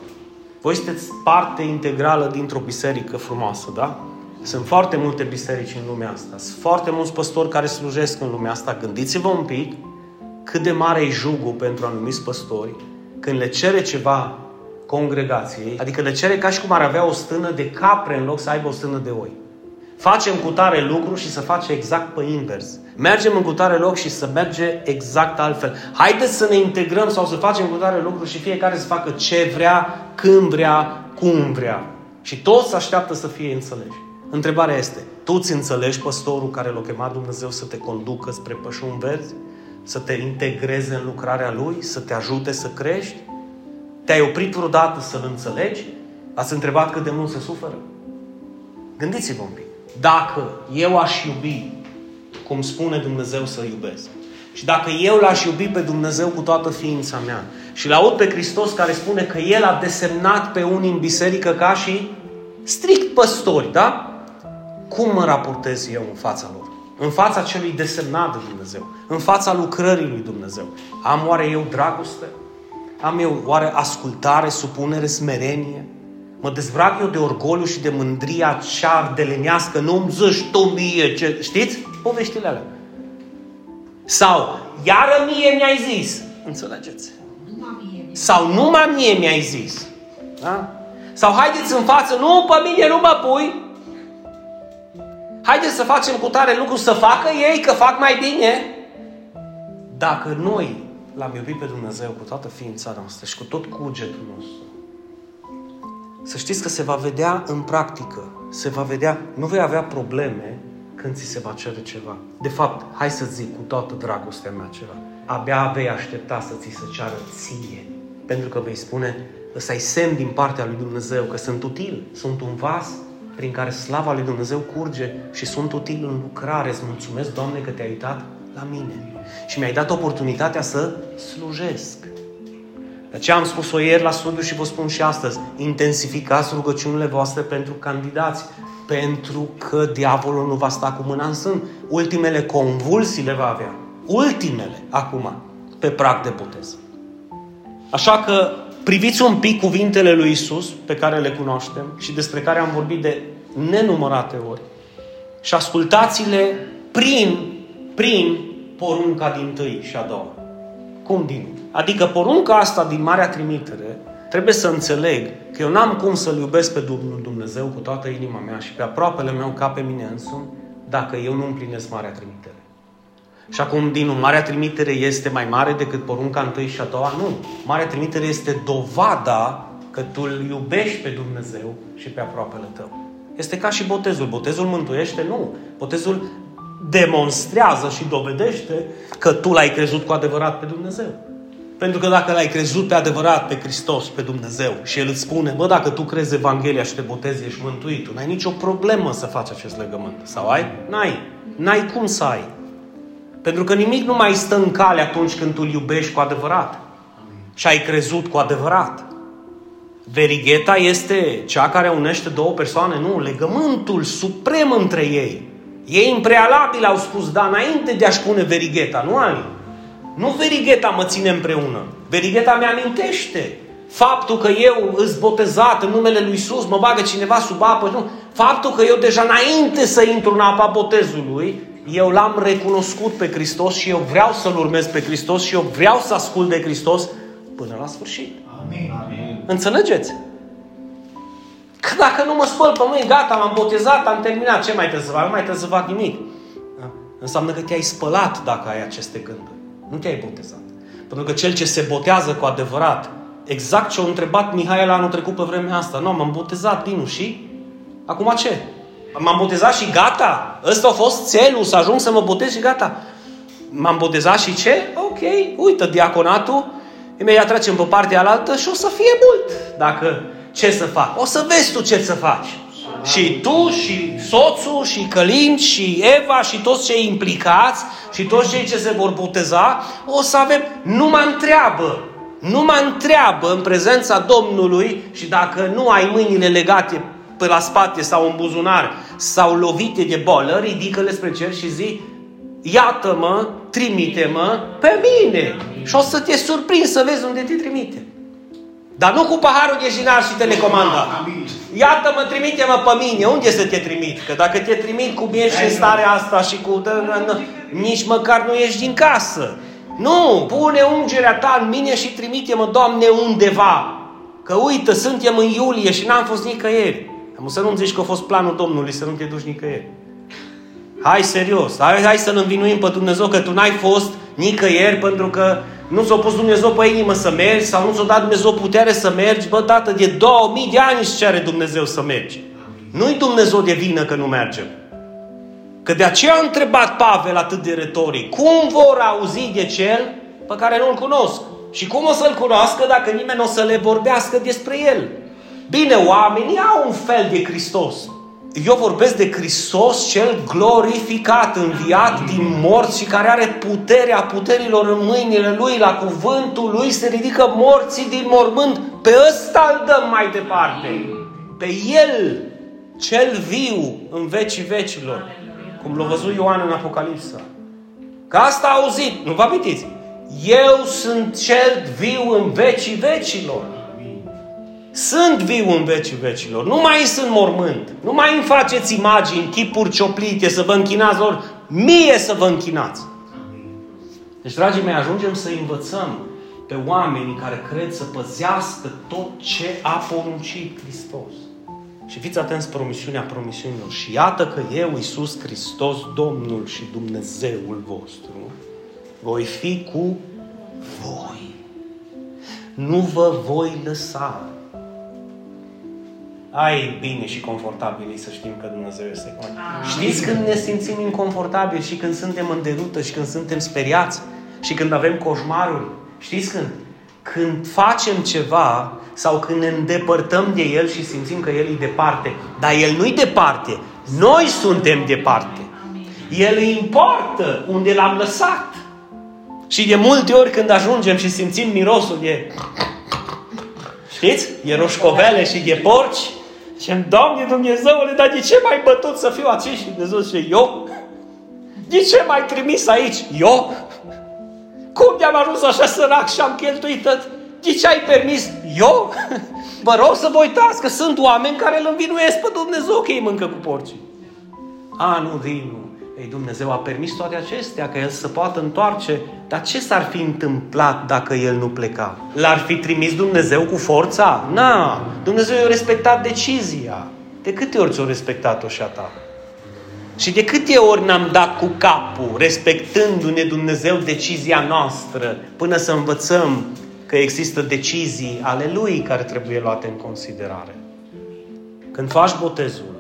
Voi sunteți parte integrală dintr-o biserică frumoasă, da? Sunt foarte multe biserici în lumea asta. Sunt foarte mulți păstori care slujesc în lumea asta. Gândiți-vă un pic cât de mare e jugul pentru anumiți păstori când le cere ceva congregației, adică le cere ca și cum ar avea o stână de capre în loc să aibă o stână de oi. Facem cu tare lucru și să face exact pe invers. Mergem în cu tare loc și să merge exact altfel. Haideți să ne integrăm sau să facem cu tare lucru și fiecare să facă ce vrea, când vrea, cum vrea. Și toți așteaptă să fie înțeleși. Întrebarea este, tu îți înțelegi păstorul care l-a chemat Dumnezeu să te conducă spre pășuni verzi? Să te integreze în lucrarea Lui? Să te ajute să crești? Te-ai oprit vreodată să-L înțelegi? Ați întrebat cât de mult se suferă? Gândiți-vă un pic. Dacă eu aș iubi cum spune Dumnezeu să iubesc, și dacă eu l-aș iubi pe Dumnezeu cu toată ființa mea și l aud pe Hristos care spune că El a desemnat pe unii în biserică ca și strict păstori, da? Cum mă raportez eu în fața lor? În fața celui desemnat de Dumnezeu? În fața lucrării lui Dumnezeu? Am oare eu dragoste? Am eu oare ascultare, supunere, smerenie? Mă dezbrac eu de orgoliu și de mândria cea delenească, nu-mi zici tu mie, ce... știți? Poveștile alea. Sau, iară mie mi-ai zis. Înțelegeți? Sau numai mie mi-ai zis. Da? Sau haideți în față, nu, pe mine nu mă pui. Haideți să facem cu tare lucru, să facă ei, că fac mai bine. Dacă noi l-am iubit pe Dumnezeu cu toată ființa noastră și cu tot cugetul nostru, să știți că se va vedea în practică, se va vedea, nu vei avea probleme când ți se va cere ceva. De fapt, hai să zic cu toată dragostea mea ceva. Abia vei aștepta să ți se ceară ție. Pentru că vei spune, ăsta e semn din partea lui Dumnezeu că sunt util, sunt un vas prin care slava lui Dumnezeu curge și sunt util în lucrare. Îți mulțumesc, Doamne, că te-ai uitat la mine și mi-ai dat oportunitatea să slujesc. De aceea am spus-o ieri la studiu și vă spun și astăzi. Intensificați rugăciunile voastre pentru candidați, pentru că diavolul nu va sta cu mâna în sân. Ultimele convulsii le va avea. Ultimele, acum, pe prag de botez. Așa că priviți un pic cuvintele lui Isus, pe care le cunoaștem și despre care am vorbit de nenumărate ori. Și ascultați-le prin, prin porunca din tâi și a doua. Cum din? Adică porunca asta din Marea Trimitere trebuie să înțeleg că eu n-am cum să-L iubesc pe Dumnezeu cu toată inima mea și pe aproapele meu ca pe mine însumi dacă eu nu împlinesc Marea Trimitere. Și acum, din Marea Trimitere este mai mare decât porunca întâi și a doua? Nu. Marea Trimitere este dovada că tu îl iubești pe Dumnezeu și pe aproapele tău. Este ca și botezul. Botezul mântuiește? Nu. Botezul demonstrează și dovedește că tu l-ai crezut cu adevărat pe Dumnezeu. Pentru că dacă l-ai crezut pe adevărat pe Hristos, pe Dumnezeu, și El îți spune, bă, dacă tu crezi Evanghelia și te botezi, ești mântuit, tu n-ai nicio problemă să faci acest legământ. Sau ai? N-ai. N-ai cum să ai. Pentru că nimic nu mai stă în cale atunci când tu îl iubești cu adevărat. Și ai crezut cu adevărat. Verigheta este cea care unește două persoane, nu, legământul suprem între ei. Ei în prealabil au spus da înainte de a-și pune verigheta, nu Ali. Nu verigheta mă ține împreună. Verigheta mi-amintește faptul că eu îs botezat în numele lui Isus, mă bagă cineva sub apă, nu. Faptul că eu deja înainte să intru în apa botezului, eu l-am recunoscut pe Hristos și eu vreau să-L urmez pe Hristos și eu vreau să ascult de Hristos până la sfârșit. Amin. Amin. Înțelegeți? Că dacă nu mă spăl pe mâini, gata, m-am botezat, am terminat, ce mai trebuie să fac? Nu mai trebuie să fac nimic. Da? Înseamnă că te-ai spălat dacă ai aceste gânduri. Nu te-ai botezat. Pentru că cel ce se botează cu adevărat, exact ce a întrebat Mihaela anul trecut pe vremea asta, nu, m-am botezat, Dinu, și? Acum ce? M-am botezat și gata? Ăsta a fost țelul, să ajung să mă botez și gata. M-am botezat și ce? Ok, uite, diaconatul, imediat trecem pe partea alaltă și o să fie mult. Dacă ce să fac? O să vezi tu ce să faci. Și tu, și soțul, și Călin, și Eva, și toți cei implicați, și toți cei ce se vor boteza, o să avem, nu mă întreabă, nu mă întreabă în prezența Domnului și dacă nu ai mâinile legate pe la spate sau în buzunar sau lovite de bolă, ridică-le spre cer și zi, iată-mă, trimite-mă pe mine. Și o să te surprinzi să vezi unde te trimite. Dar nu cu paharul de jinar și telecomanda. Iată-mă, trimite-mă pe mine. Unde să te trimit? Că dacă te trimit cu bine și în starea asta și cu... Nici măcar nu ieși din casă. Nu, pune ungerea ta în mine și trimite-mă, Doamne, undeva. Că uite, suntem în iulie și n-am fost nicăieri. Am să nu-mi zici că a fost planul Domnului să nu te duci nicăieri. Hai serios, hai, hai să-L învinuim pe Dumnezeu că tu n-ai fost nicăieri pentru că nu ți-a pus Dumnezeu pe inimă să mergi sau nu ți-a dat Dumnezeu putere să mergi. Bă, tată, de 2000 de ani îți cere Dumnezeu să mergi. Nu-i Dumnezeu de vină că nu mergem. Că de aceea a întrebat Pavel atât de retoric. Cum vor auzi de cel pe care nu-l cunosc? Și cum o să-l cunoască dacă nimeni nu o să le vorbească despre el? Bine, oamenii au un fel de Hristos. Eu vorbesc de Hristos cel glorificat, înviat din morți și care are puterea puterilor în mâinile Lui, la cuvântul Lui se ridică morții din mormânt. Pe ăsta îl dăm mai departe. Pe El, cel viu în vecii vecilor. Cum l-a văzut Ioan în Apocalipsa. Că asta a auzit, nu vă amintiți? Eu sunt cel viu în vecii vecilor. Sunt viu în vecii vecilor. Nu mai sunt mormânt. Nu mai îmi faceți imagini, chipuri cioplite, să vă închinați lor. Mie să vă închinați. Deci, dragii mei, ajungem să învățăm pe oamenii care cred să păzească tot ce a poruncit Hristos. Și fiți atenți promisiunea promisiunilor. Și iată că eu, Iisus Hristos, Domnul și Dumnezeul vostru, voi fi cu voi. Nu vă voi lăsa. Ai bine și confortabil să știm că Dumnezeu este cu noi. Știți când ne simțim inconfortabili și când suntem în derută și când suntem speriați și când avem coșmaruri? Știți când? Când facem ceva sau când ne îndepărtăm de El și simțim că El e departe. Dar El nu-i departe. Noi suntem departe. El îi importă unde l-am lăsat. Și de multe ori când ajungem și simțim mirosul de... Știți? E roșcovele și de porci. Și Doamne Dumnezeule, dar de ce mai bătut să fiu aici? Și Dumnezeu zice, eu? De ce m-ai trimis aici? Eu? Cum de-am ajuns așa sărac și am cheltuit tot? De ce ai permis? Eu? Vă rog să vă uitați că sunt oameni care îl învinuiesc pe Dumnezeu că ei mâncă cu porcii. A, nu, Dinu. Ei, Dumnezeu a permis toate acestea, că El să poată întoarce. Dar ce s-ar fi întâmplat dacă El nu pleca? L-ar fi trimis Dumnezeu cu forța? Na, Dumnezeu i-a respectat decizia. De câte ori ți-a respectat-o și a ta? Și de câte ori n-am dat cu capul, respectându-ne Dumnezeu decizia noastră, până să învățăm că există decizii ale Lui care trebuie luate în considerare. Când faci botezul,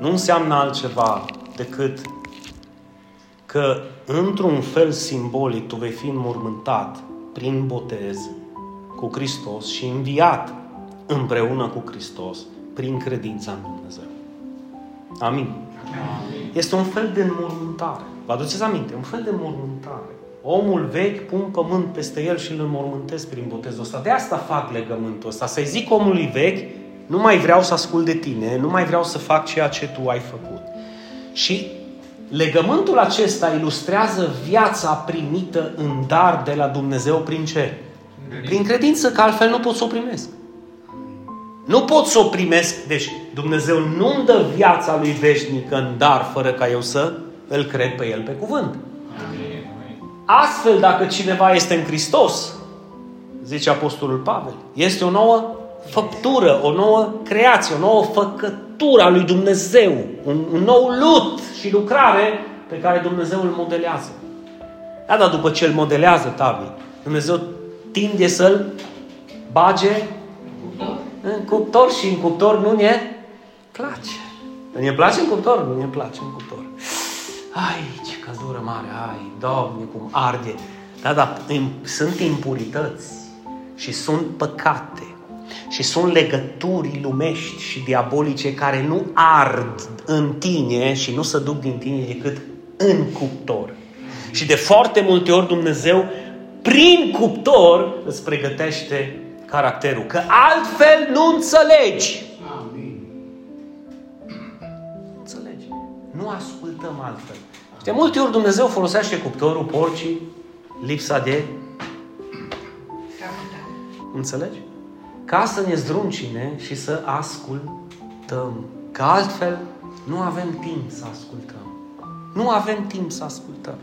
nu înseamnă altceva decât că într-un fel simbolic tu vei fi înmormântat prin botez cu Hristos și înviat împreună cu Hristos prin credința în Dumnezeu. Amin. Amin. Este un fel de înmormântare. Vă aduceți aminte? Un fel de înmormântare. Omul vechi pun pământ peste el și îl înmormântesc prin botezul ăsta. De asta fac legământul ăsta. Să-i zic omului vechi, nu mai vreau să ascult de tine, nu mai vreau să fac ceea ce tu ai făcut. Și legământul acesta ilustrează viața primită în dar de la Dumnezeu prin ce? Prin credință, că altfel nu pot să o primesc. Nu pot să o primesc. Deci Dumnezeu nu-mi dă viața lui veșnică în dar fără ca eu să îl cred pe El pe cuvânt. Astfel, dacă cineva este în Hristos, zice Apostolul Pavel, este o nouă făptură, o nouă creație, o nouă făcătură a lui Dumnezeu, un, un nou lut și lucrare pe care Dumnezeu îl modelează. Da, dar după ce îl modelează, Tavi, Dumnezeu tinde să-l bage în cuptor și în cuptor nu ne place. Nu ne place în cuptor? Nu ne place în cuptor. Ai, ce căldură mare, ai, Doamne, cum arde. Da, da, sunt impurități și sunt păcate și sunt legături lumești și diabolice care nu ard în tine și nu se duc din tine decât în cuptor. Și de foarte multe ori Dumnezeu, prin cuptor, îți pregătește caracterul. Că altfel nu înțelegi. Amin. Înțelegi. Nu ascultăm altfel. De multe ori Dumnezeu folosește cuptorul, porcii, lipsa de... Înțelegi? Ca să ne zdruncine și să ascultăm. Că altfel nu avem timp să ascultăm. Nu avem timp să ascultăm.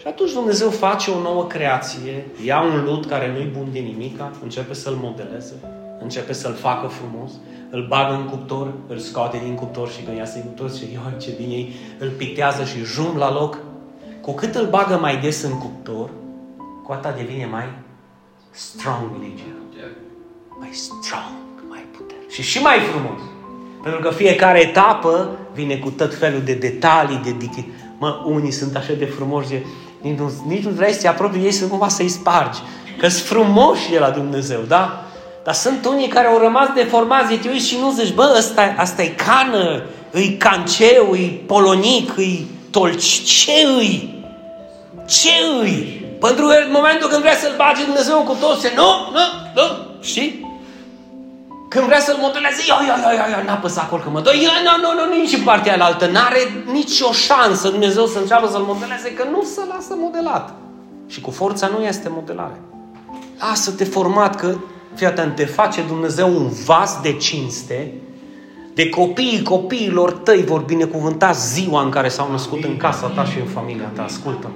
Și atunci Dumnezeu face o nouă creație, ia un lut care nu-i bun de nimica, începe să-l modeleze, începe să-l facă frumos, îl bagă în cuptor, îl scoate din cuptor și când iasă din cuptor și ioi ce bine ei, îl pictează și jum la loc. Cu cât îl bagă mai des în cuptor, cu atât devine mai strong legea. Mai strong, mai puternic. Și și mai frumos. Pentru că fiecare etapă vine cu tot felul de detalii, de dichi. Mă, unii sunt așa de frumoși, de, nici, nu, nici nu vrei să te apropii ei să cumva să-i spargi. Că sunt frumoși de la Dumnezeu, da? Dar sunt unii care au rămas deformați, te uiți și nu zici, bă, asta, asta e cană, îi canceu, îi polonic, îi tolci, ce îi? Ce îi? Pentru că în momentul când vrea să-l bage Dumnezeu cu toți, nu, nu, nu, știi? Când vrea să-l modeleze, ia, ia, ia, ia, ia, n-a păsat acolo că mă dă, ia, nu, nu, nu, nici în partea alaltă, n-are nicio șansă Dumnezeu să înceapă să-l modeleze, că nu se lasă modelat. Și cu forța nu este modelare. Lasă-te format că, fii atent, te face Dumnezeu un vas de cinste, de copiii copiilor tăi vor binecuvânta ziua în care s-au născut în casa ta și în familia ta. Ascultă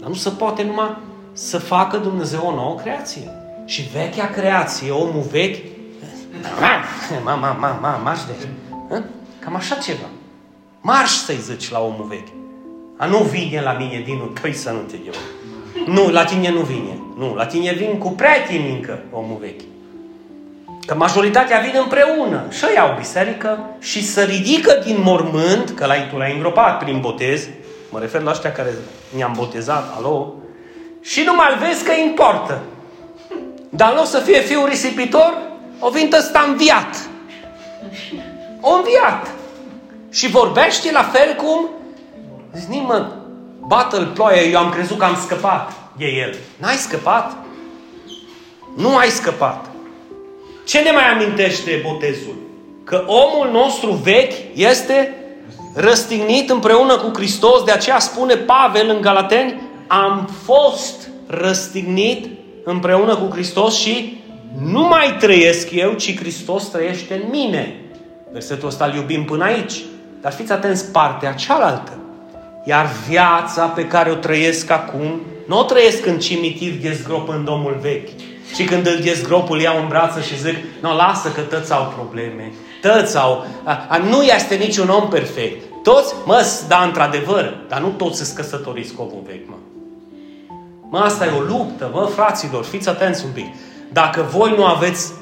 Dar nu se poate numai să facă Dumnezeu o nouă creație. Și vechea creație, omul vechi, ma, ma, ma, ma, marș de Cam așa ceva. Marș să-i zici la omul vechi. A nu vine la mine din păi să nu te eu. Nu, la tine nu vine. Nu, la tine vin cu prieteni încă omul vechi. Că majoritatea vin împreună și iau biserică și să ridică din mormânt, că l-ai, tu l-ai îngropat prin botez, mă refer la ăștia care ne-am botezat, alo, și nu mai vezi că importă. Dar în loc să fie fiul risipitor, o vintă sta înviat. O înviat. Și vorbește la fel cum Zici, mă, bată-l ploaie, eu am crezut că am scăpat de el. N-ai scăpat? Nu ai scăpat. Ce ne mai amintește botezul? Că omul nostru vechi este răstignit împreună cu Hristos, de aceea spune Pavel în Galateni, am fost răstignit împreună cu Hristos și nu mai trăiesc eu, ci Hristos trăiește în mine. Versetul ăsta îl iubim până aici. Dar fiți atenți, partea cealaltă. Iar viața pe care o trăiesc acum, nu o trăiesc în cimitir dezgropând omul vechi, și când îl dezgrop, îl iau în brață și zic, nu, no, lasă că toți au probleme, toți au, a, a, nu este niciun om perfect. Toți, mă, da, într-adevăr, dar nu toți sunt căsătoriți cu omul vechi, mă. Mă, asta e o luptă, mă, fraților, fiți atenți un pic. Dacă voi nu aveți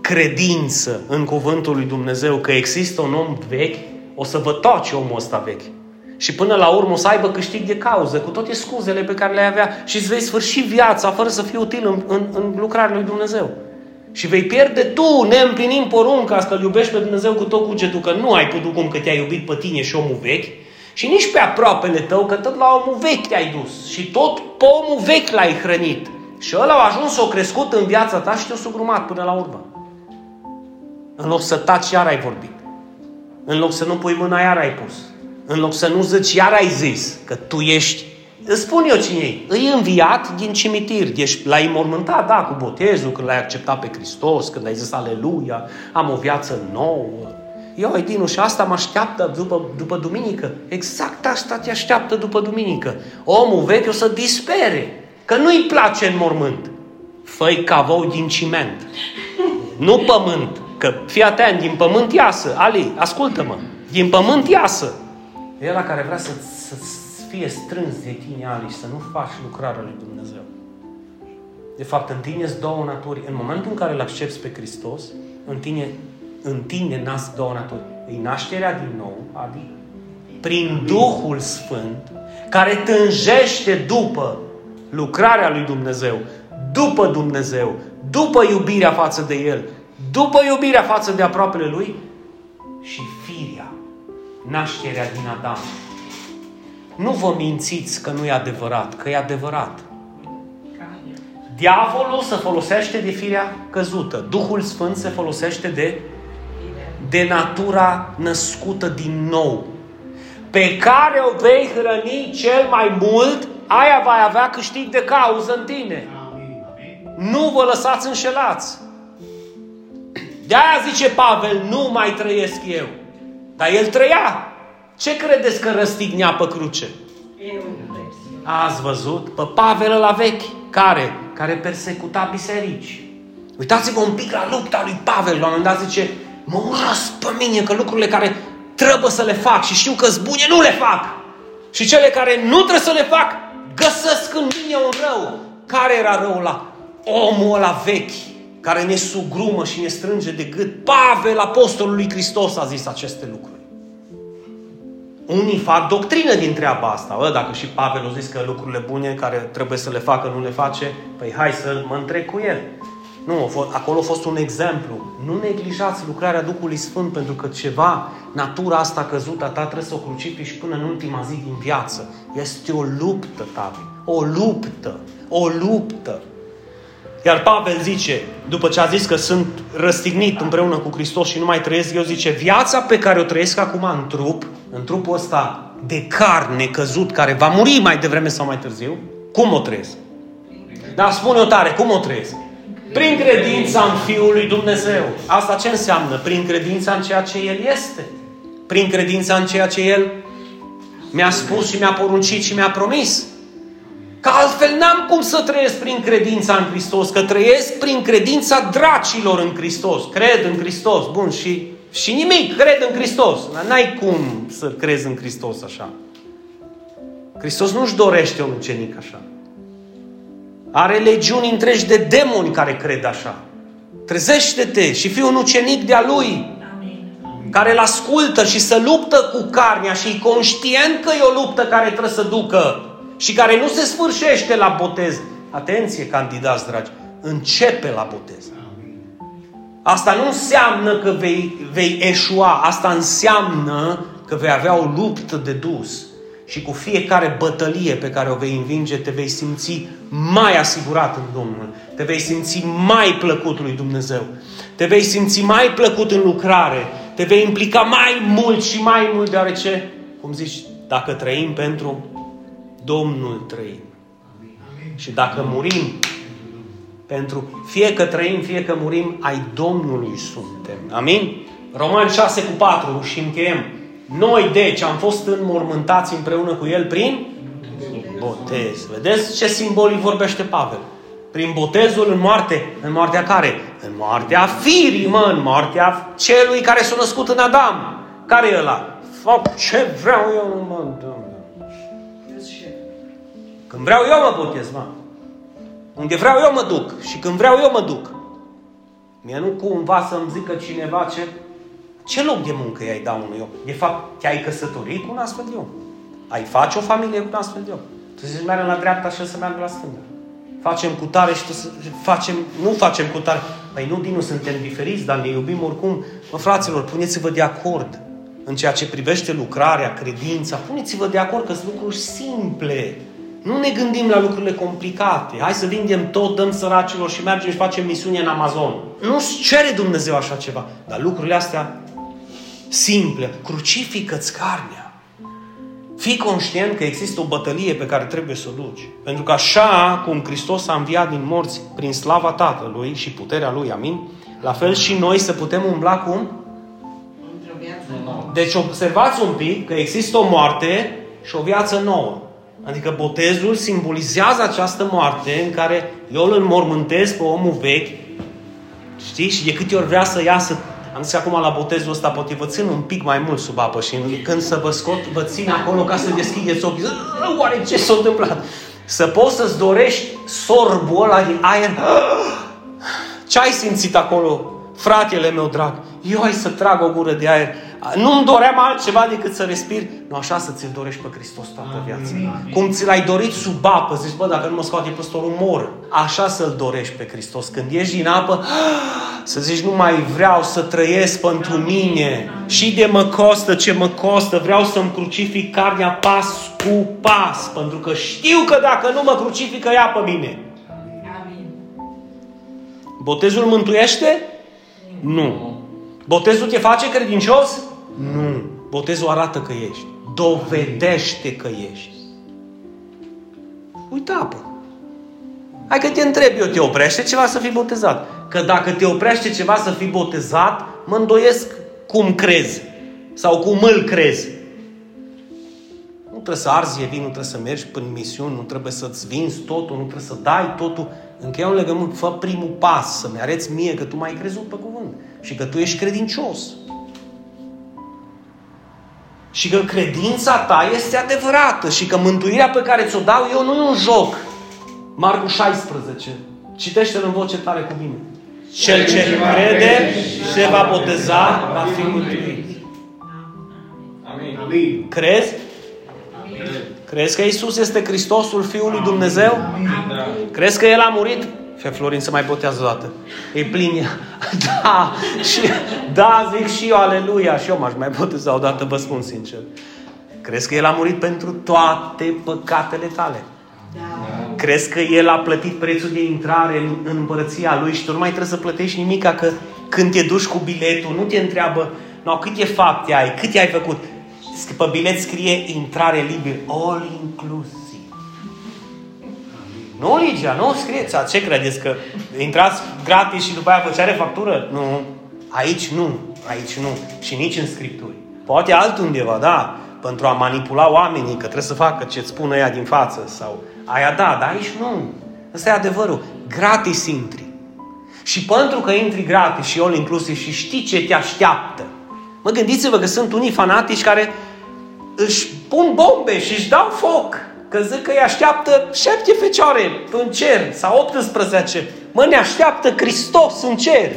credință în cuvântul lui Dumnezeu că există un om vechi, o să vă toci omul ăsta vechi. Și până la urmă o să aibă câștig de cauză cu toate scuzele pe care le avea și îți vei sfârși viața fără să fii util în, în, în lucrarea lui Dumnezeu. Și vei pierde tu, neîmplinim porunca să-L iubești pe Dumnezeu cu tot cugetul, că nu ai putut cum că te-ai iubit pe tine și omul vechi, și nici pe aproapele tău, că tot la omul vechi te-ai dus și tot pe omul vechi l-ai hrănit. Și ăla a ajuns, o crescut în viața ta și te-a sugrumat până la urmă. În loc să taci, iar ai vorbit. În loc să nu pui mâna, iar ai pus. În loc să nu zici, iar ai zis că tu ești Îți spun eu cine e. Îi înviat din cimitir. Ești, l-ai mormântat, da, cu botezul, când l-ai acceptat pe Hristos, când ai zis aleluia, am o viață nouă. Eu, Edinu, și asta mă așteaptă după, după duminică. Exact asta te așteaptă după duminică. Omul vechi o să dispere, că nu-i place în mormânt. Făi cavou din ciment. Nu pământ. Că fii atent, din pământ iasă. Ali, ascultă-mă. Din pământ iasă. E la care vrea să, să fie strâns de tine, Ali, și să nu faci lucrarea lui Dumnezeu. De fapt, în tine sunt două naturi. În momentul în care îl accepti pe Hristos, în tine, în tine nasc două naturi. E nașterea din nou, Adi, prin Duhul Sfânt, care tânjește după lucrarea lui Dumnezeu, după Dumnezeu, după iubirea față de El, după iubirea față de aproapele Lui și firea nașterea din Adam. Nu vă mințiți că nu e adevărat, că e adevărat. Diavolul se folosește de firea căzută. Duhul Sfânt se folosește de, de natura născută din nou. Pe care o vei hrăni cel mai mult, aia va avea câștig de cauză în tine. Nu vă lăsați înșelați. De-aia zice Pavel, nu mai trăiesc eu. Dar el trăia. Ce credeți că răstignea pe cruce? Ați văzut? Pe Pavel la vechi. Care? Care persecuta biserici. Uitați-vă un pic la lupta lui Pavel. La un moment dat zice, mă urăsc pe mine că lucrurile care trebuie să le fac și știu că bune, nu le fac. Și cele care nu trebuie să le fac, găsesc în mine un rău. Care era răul la omul ăla vechi, care ne sugrumă și ne strânge de gât? Pavel, apostolul lui Hristos, a zis aceste lucruri. Unii fac doctrină din treaba asta. Bă, dacă și Pavel a zis că lucrurile bune care trebuie să le facă nu le face, păi hai să mă întrec cu el. Nu, acolo a fost un exemplu. Nu neglijați lucrarea Duhului Sfânt pentru că ceva, natura asta căzută a ta trebuie să o crucifici până în ultima zi din viață. Este o luptă, Tavi. O luptă. O luptă. Iar Pavel zice, după ce a zis că sunt răstignit împreună cu Hristos și nu mai trăiesc, eu zice, viața pe care o trăiesc acum în trup, în trupul ăsta de carne căzut care va muri mai devreme sau mai târziu, cum o trăiesc? Dar spune-o tare, cum o trăiesc? Prin credința în Fiul lui Dumnezeu. Asta ce înseamnă? Prin credința în ceea ce El este. Prin credința în ceea ce El mi-a spus și mi-a poruncit și mi-a promis. Că altfel n-am cum să trăiesc prin credința în Hristos, că trăiesc prin credința dracilor în Hristos. Cred în Hristos, bun, și, și nimic, cred în Hristos. N-ai cum să crezi în Hristos așa. Hristos nu-și dorește un ucenic așa. Are legiuni întregi de demoni care cred așa. Trezește-te și fii un ucenic de-a Lui. Care îl ascultă și să luptă cu carnea și e conștient că e o luptă care trebuie să ducă și care nu se sfârșește la botez. Atenție, candidați dragi, începe la botez. Asta nu înseamnă că vei, vei eșua, asta înseamnă că vei avea o luptă de dus. Și cu fiecare bătălie pe care o vei învinge, te vei simți mai asigurat în Domnul. Te vei simți mai plăcut lui Dumnezeu. Te vei simți mai plăcut în lucrare. Te vei implica mai mult și mai mult, deoarece, cum zici, dacă trăim pentru Domnul trăim. Și dacă murim, pentru fie că trăim, fie că murim, ai Domnului suntem. Amin? Roman 6 cu 4 și încheiem. Noi, deci, am fost înmormântați împreună cu El prin botez. Vedeți ce simbolic vorbește Pavel? Prin botezul în moarte. În moartea care? În moartea firii, mă, în moartea celui care s-a născut în Adam. Care e ăla? Fac ce vreau eu, mă, Domnule. Când vreau eu mă botez, mă. Unde vreau eu mă duc și când vreau eu mă duc. Mie nu cumva să-mi zică cineva ce, ce loc de muncă i-ai da unui om. De fapt, te-ai căsătorit cu un astfel de om. Ai face o familie cu un astfel de om. Tu zici, meargă la dreapta și să meargă la stânga. Facem cu tare și tu să facem, nu facem cu tare. Păi nu, Dinu, suntem diferiți, dar ne iubim oricum. Mă, fraților, puneți-vă de acord în ceea ce privește lucrarea, credința. Puneți-vă de acord că sunt lucruri simple. Nu ne gândim la lucrurile complicate. Hai să vindem tot, dăm săracilor și mergem și facem misiune în Amazon. Nu-ți cere Dumnezeu așa ceva. Dar lucrurile astea simple. Crucifică-ți carnea. Fii conștient că există o bătălie pe care trebuie să o duci. Pentru că așa cum Hristos a înviat din morți prin slava Tatălui și puterea Lui, amin? La fel și noi să putem umbla cum? Deci observați un pic că există o moarte și o viață nouă. Adică botezul simbolizează această moarte în care eu îl înmormântez pe omul vechi, știi? Și de câte ori vrea să iasă, am zis acum la botezul ăsta, poate vă țin un pic mai mult sub apă și când să vă scot, vă țin acolo ca să deschideți ochii. Oare ce s-a întâmplat? Să poți să-ți dorești sorbul ăla de aer. Ce ai simțit acolo, fratele meu drag? Eu ai să trag o gură de aer nu-mi doream altceva decât să respir. Nu așa să ți-l dorești pe Hristos toată viața. Amin. Cum ți l-ai dorit sub apă, zici, bă, dacă nu mă scoate păstorul, mor. Așa să-L dorești pe Hristos. Când ieși din apă, să zici, nu mai vreau să trăiesc pentru mine. Și de mă costă ce mă costă, vreau să-mi crucific carnea pas cu pas. Pentru că știu că dacă nu mă crucifică ea pe mine. Amin. Botezul mântuiește? Nu. Botezul te face credincios? Nu. Botezul arată că ești. Dovedește că ești. Uite apă. Hai că te întreb eu, te oprește ceva să fii botezat? Că dacă te oprește ceva să fii botezat, mă îndoiesc cum crezi. Sau cum îl crezi. Nu trebuie să arzi vin, nu trebuie să mergi prin misiuni, nu trebuie să-ți vinzi totul, nu trebuie să dai totul. Încheia un legământ, fă primul pas, să-mi arăți mie că tu m-ai crezut pe cuvânt și că tu ești credincios. Și că credința ta este adevărată și că mântuirea pe care ți-o dau eu nu e un joc. Marcu 16. Citește-l în voce tare cu mine. Cel ce crede se va boteza, va fi mântuit. Amin. Crezi? Crezi că Isus este Hristosul Fiul lui Dumnezeu? Crezi că El a murit Fe Florin să mai botează o dată. E plin Da, și, da, zic și eu, aleluia, și eu m-aș mai boteza o dată, vă spun sincer. Crezi că El a murit pentru toate păcatele tale? Da. Crezi că El a plătit prețul de intrare în, în împărăția Lui și tu nu mai trebuie să plătești nimic, că când te duci cu biletul, nu te întreabă, no, câte fapte ai, câte ai făcut. Pe bilet scrie intrare liber, all inclusive. Nu, Ligia, nu scrieți. Ce credeți? Că intrați gratis și după aia vă cere factură? Nu. Aici nu. Aici nu. Și nici în Scripturi. Poate altundeva, da, pentru a manipula oamenii, că trebuie să facă ce-ți spune ea din față sau aia da, dar aici nu. Ăsta e adevărul. Gratis intri. Și pentru că intri gratis și all inclusiv și știi ce te așteaptă. Mă gândiți-vă că sunt unii fanatici care își pun bombe și își dau foc. Că zic că îi așteaptă șapte fecioare în cer sau 18. Mă, ne așteaptă Hristos în cer.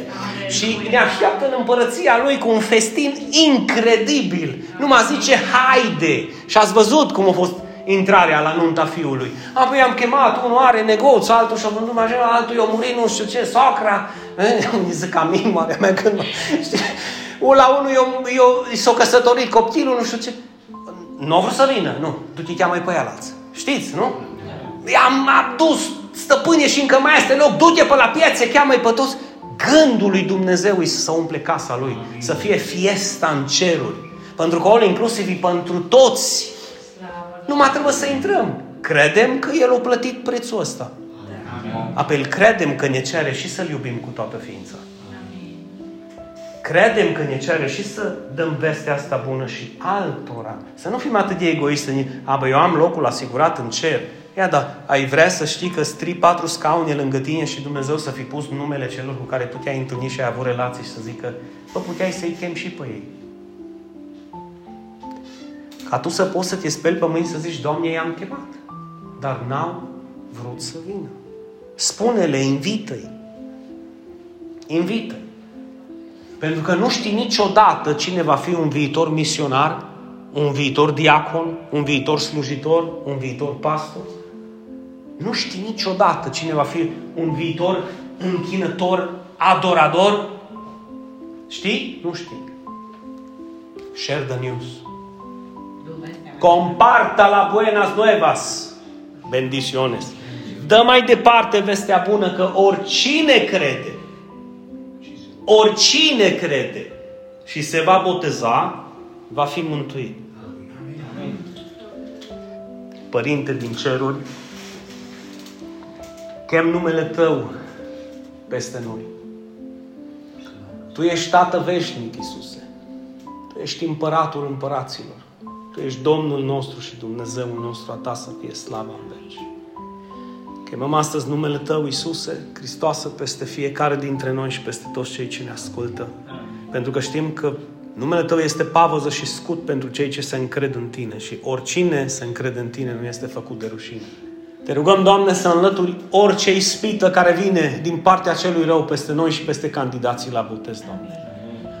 Și ne așteaptă în împărăția Lui cu un festin incredibil. Nu mă zice, haide! Și ați văzut cum a fost intrarea la nunta fiului. Apoi am chemat, unul are negoț, altul și-a vândut mașina, altul i-a murit nu știu ce, socra. Îmi zic ca mine, marea mea, când știi? La unul i s-a căsătorit copilul, nu știu ce. Nu a vrut să vină, nu. Du-te cheamă pe ea alții. Știți, nu? I-am adus stăpâne și încă mai este loc, du-te pe la piață, cheamă pe toți. Gândul lui Dumnezeu e să umple casa lui, Amin. să fie fiesta în ceruri. Pentru că all inclusiv e pentru toți. Nu mai trebuie să intrăm. Credem că El a plătit prețul ăsta. Apoi credem că ne cere și să-L iubim cu toată ființa. Credem că ne cere și să dăm vestea asta bună și altora. Să nu fim atât de egoiști, a, bă, eu am locul asigurat în cer. Ia da, ai vrea să știi că stri patru scaune lângă tine și Dumnezeu să fi pus numele celor cu care tu te-ai întâlnit și ai avut relații și să zică, bă, puteai să-i chem și pe ei. Ca tu să poți să te speli pe mâini să zici, Doamne, i-am chemat. Dar n-au vrut să vină. Spune-le, invită-i. Invită-i. Pentru că nu știi niciodată cine va fi un viitor misionar, un viitor diacon, un viitor slujitor, un viitor pastor. Nu știi niciodată cine va fi un viitor închinător, adorador. Știi? Nu știi. Share the news. Comparta la buenas nuevas. Bendiciones. Dă mai departe vestea bună că oricine crede oricine crede și se va boteza, va fi mântuit. Părinte din ceruri, chem numele Tău peste noi. Tu ești Tată veșnic, Iisuse. Tu ești împăratul împăraților. Tu ești Domnul nostru și Dumnezeul nostru, a Ta să fie slava în veci. Chemăm astăzi numele Tău, Iisuse, Hristoasă, peste fiecare dintre noi și peste toți cei ce ne ascultă. Pentru că știm că numele Tău este pavăză și scut pentru cei ce se încred în Tine și oricine se încrede în Tine nu este făcut de rușine. Te rugăm, Doamne, să înlături orice ispită care vine din partea celui rău peste noi și peste candidații la botez, Doamne.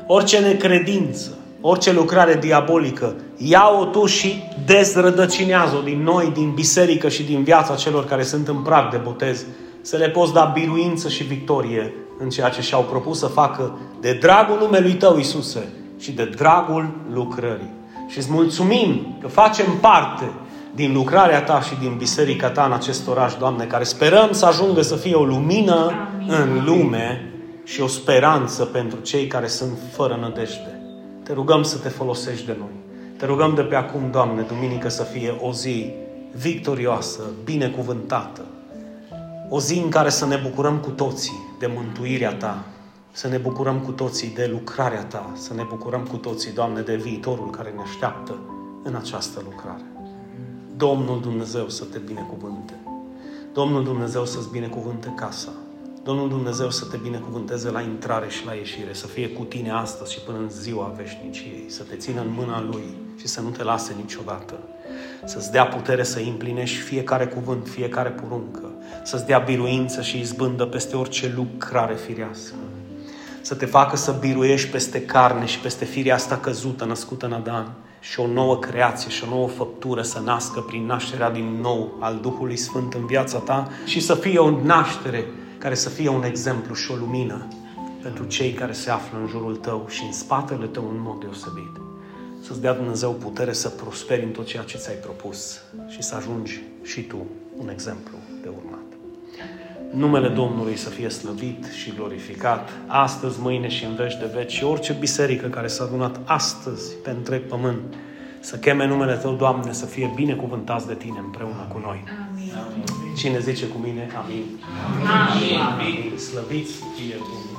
Orice necredință, orice lucrare diabolică, ia-o tu și dezrădăcinează-o din noi, din biserică și din viața celor care sunt în prag de botez, să le poți da biruință și victorie în ceea ce și-au propus să facă de dragul numelui Tău, Iisuse, și de dragul lucrării. Și îți mulțumim că facem parte din lucrarea Ta și din biserica Ta în acest oraș, Doamne, care sperăm să ajungă să fie o lumină Amin. în lume și o speranță pentru cei care sunt fără nădejde. Te rugăm să te folosești de noi. Te rugăm de pe acum, Doamne, duminică să fie o zi victorioasă, binecuvântată. O zi în care să ne bucurăm cu toții de mântuirea Ta, să ne bucurăm cu toții de lucrarea Ta, să ne bucurăm cu toții, Doamne, de viitorul care ne așteaptă în această lucrare. Domnul Dumnezeu să te binecuvânte. Domnul Dumnezeu să-ți binecuvânte casa. Domnul Dumnezeu să te binecuvânteze la intrare și la ieșire, să fie cu tine astăzi și până în ziua veșniciei, să te țină în mâna Lui și să nu te lase niciodată. Să-ți dea putere să împlinești fiecare cuvânt, fiecare poruncă, să-ți dea biruință și izbândă peste orice lucrare firească. Să te facă să biruiești peste carne și peste firea asta căzută, născută în Adan, și o nouă creație și o nouă făptură să nască prin nașterea din nou al Duhului Sfânt în viața ta și să fie o naștere care să fie un exemplu și o lumină pentru cei care se află în jurul tău și în spatele tău în mod deosebit. Să-ți dea Dumnezeu putere să prosperi în tot ceea ce ți-ai propus și să ajungi și tu un exemplu de urmat. Numele Domnului să fie slăvit și glorificat astăzi, mâine și în veci de veci și orice biserică care s-a adunat astăzi pe întreg pământ Să cheme numele Tău, Doamne, să fie binecuvântați de Tine împreună cu noi. Amin. Cine zice cu mine? Amin. Amin. Amin. Slăviți fie Bunul.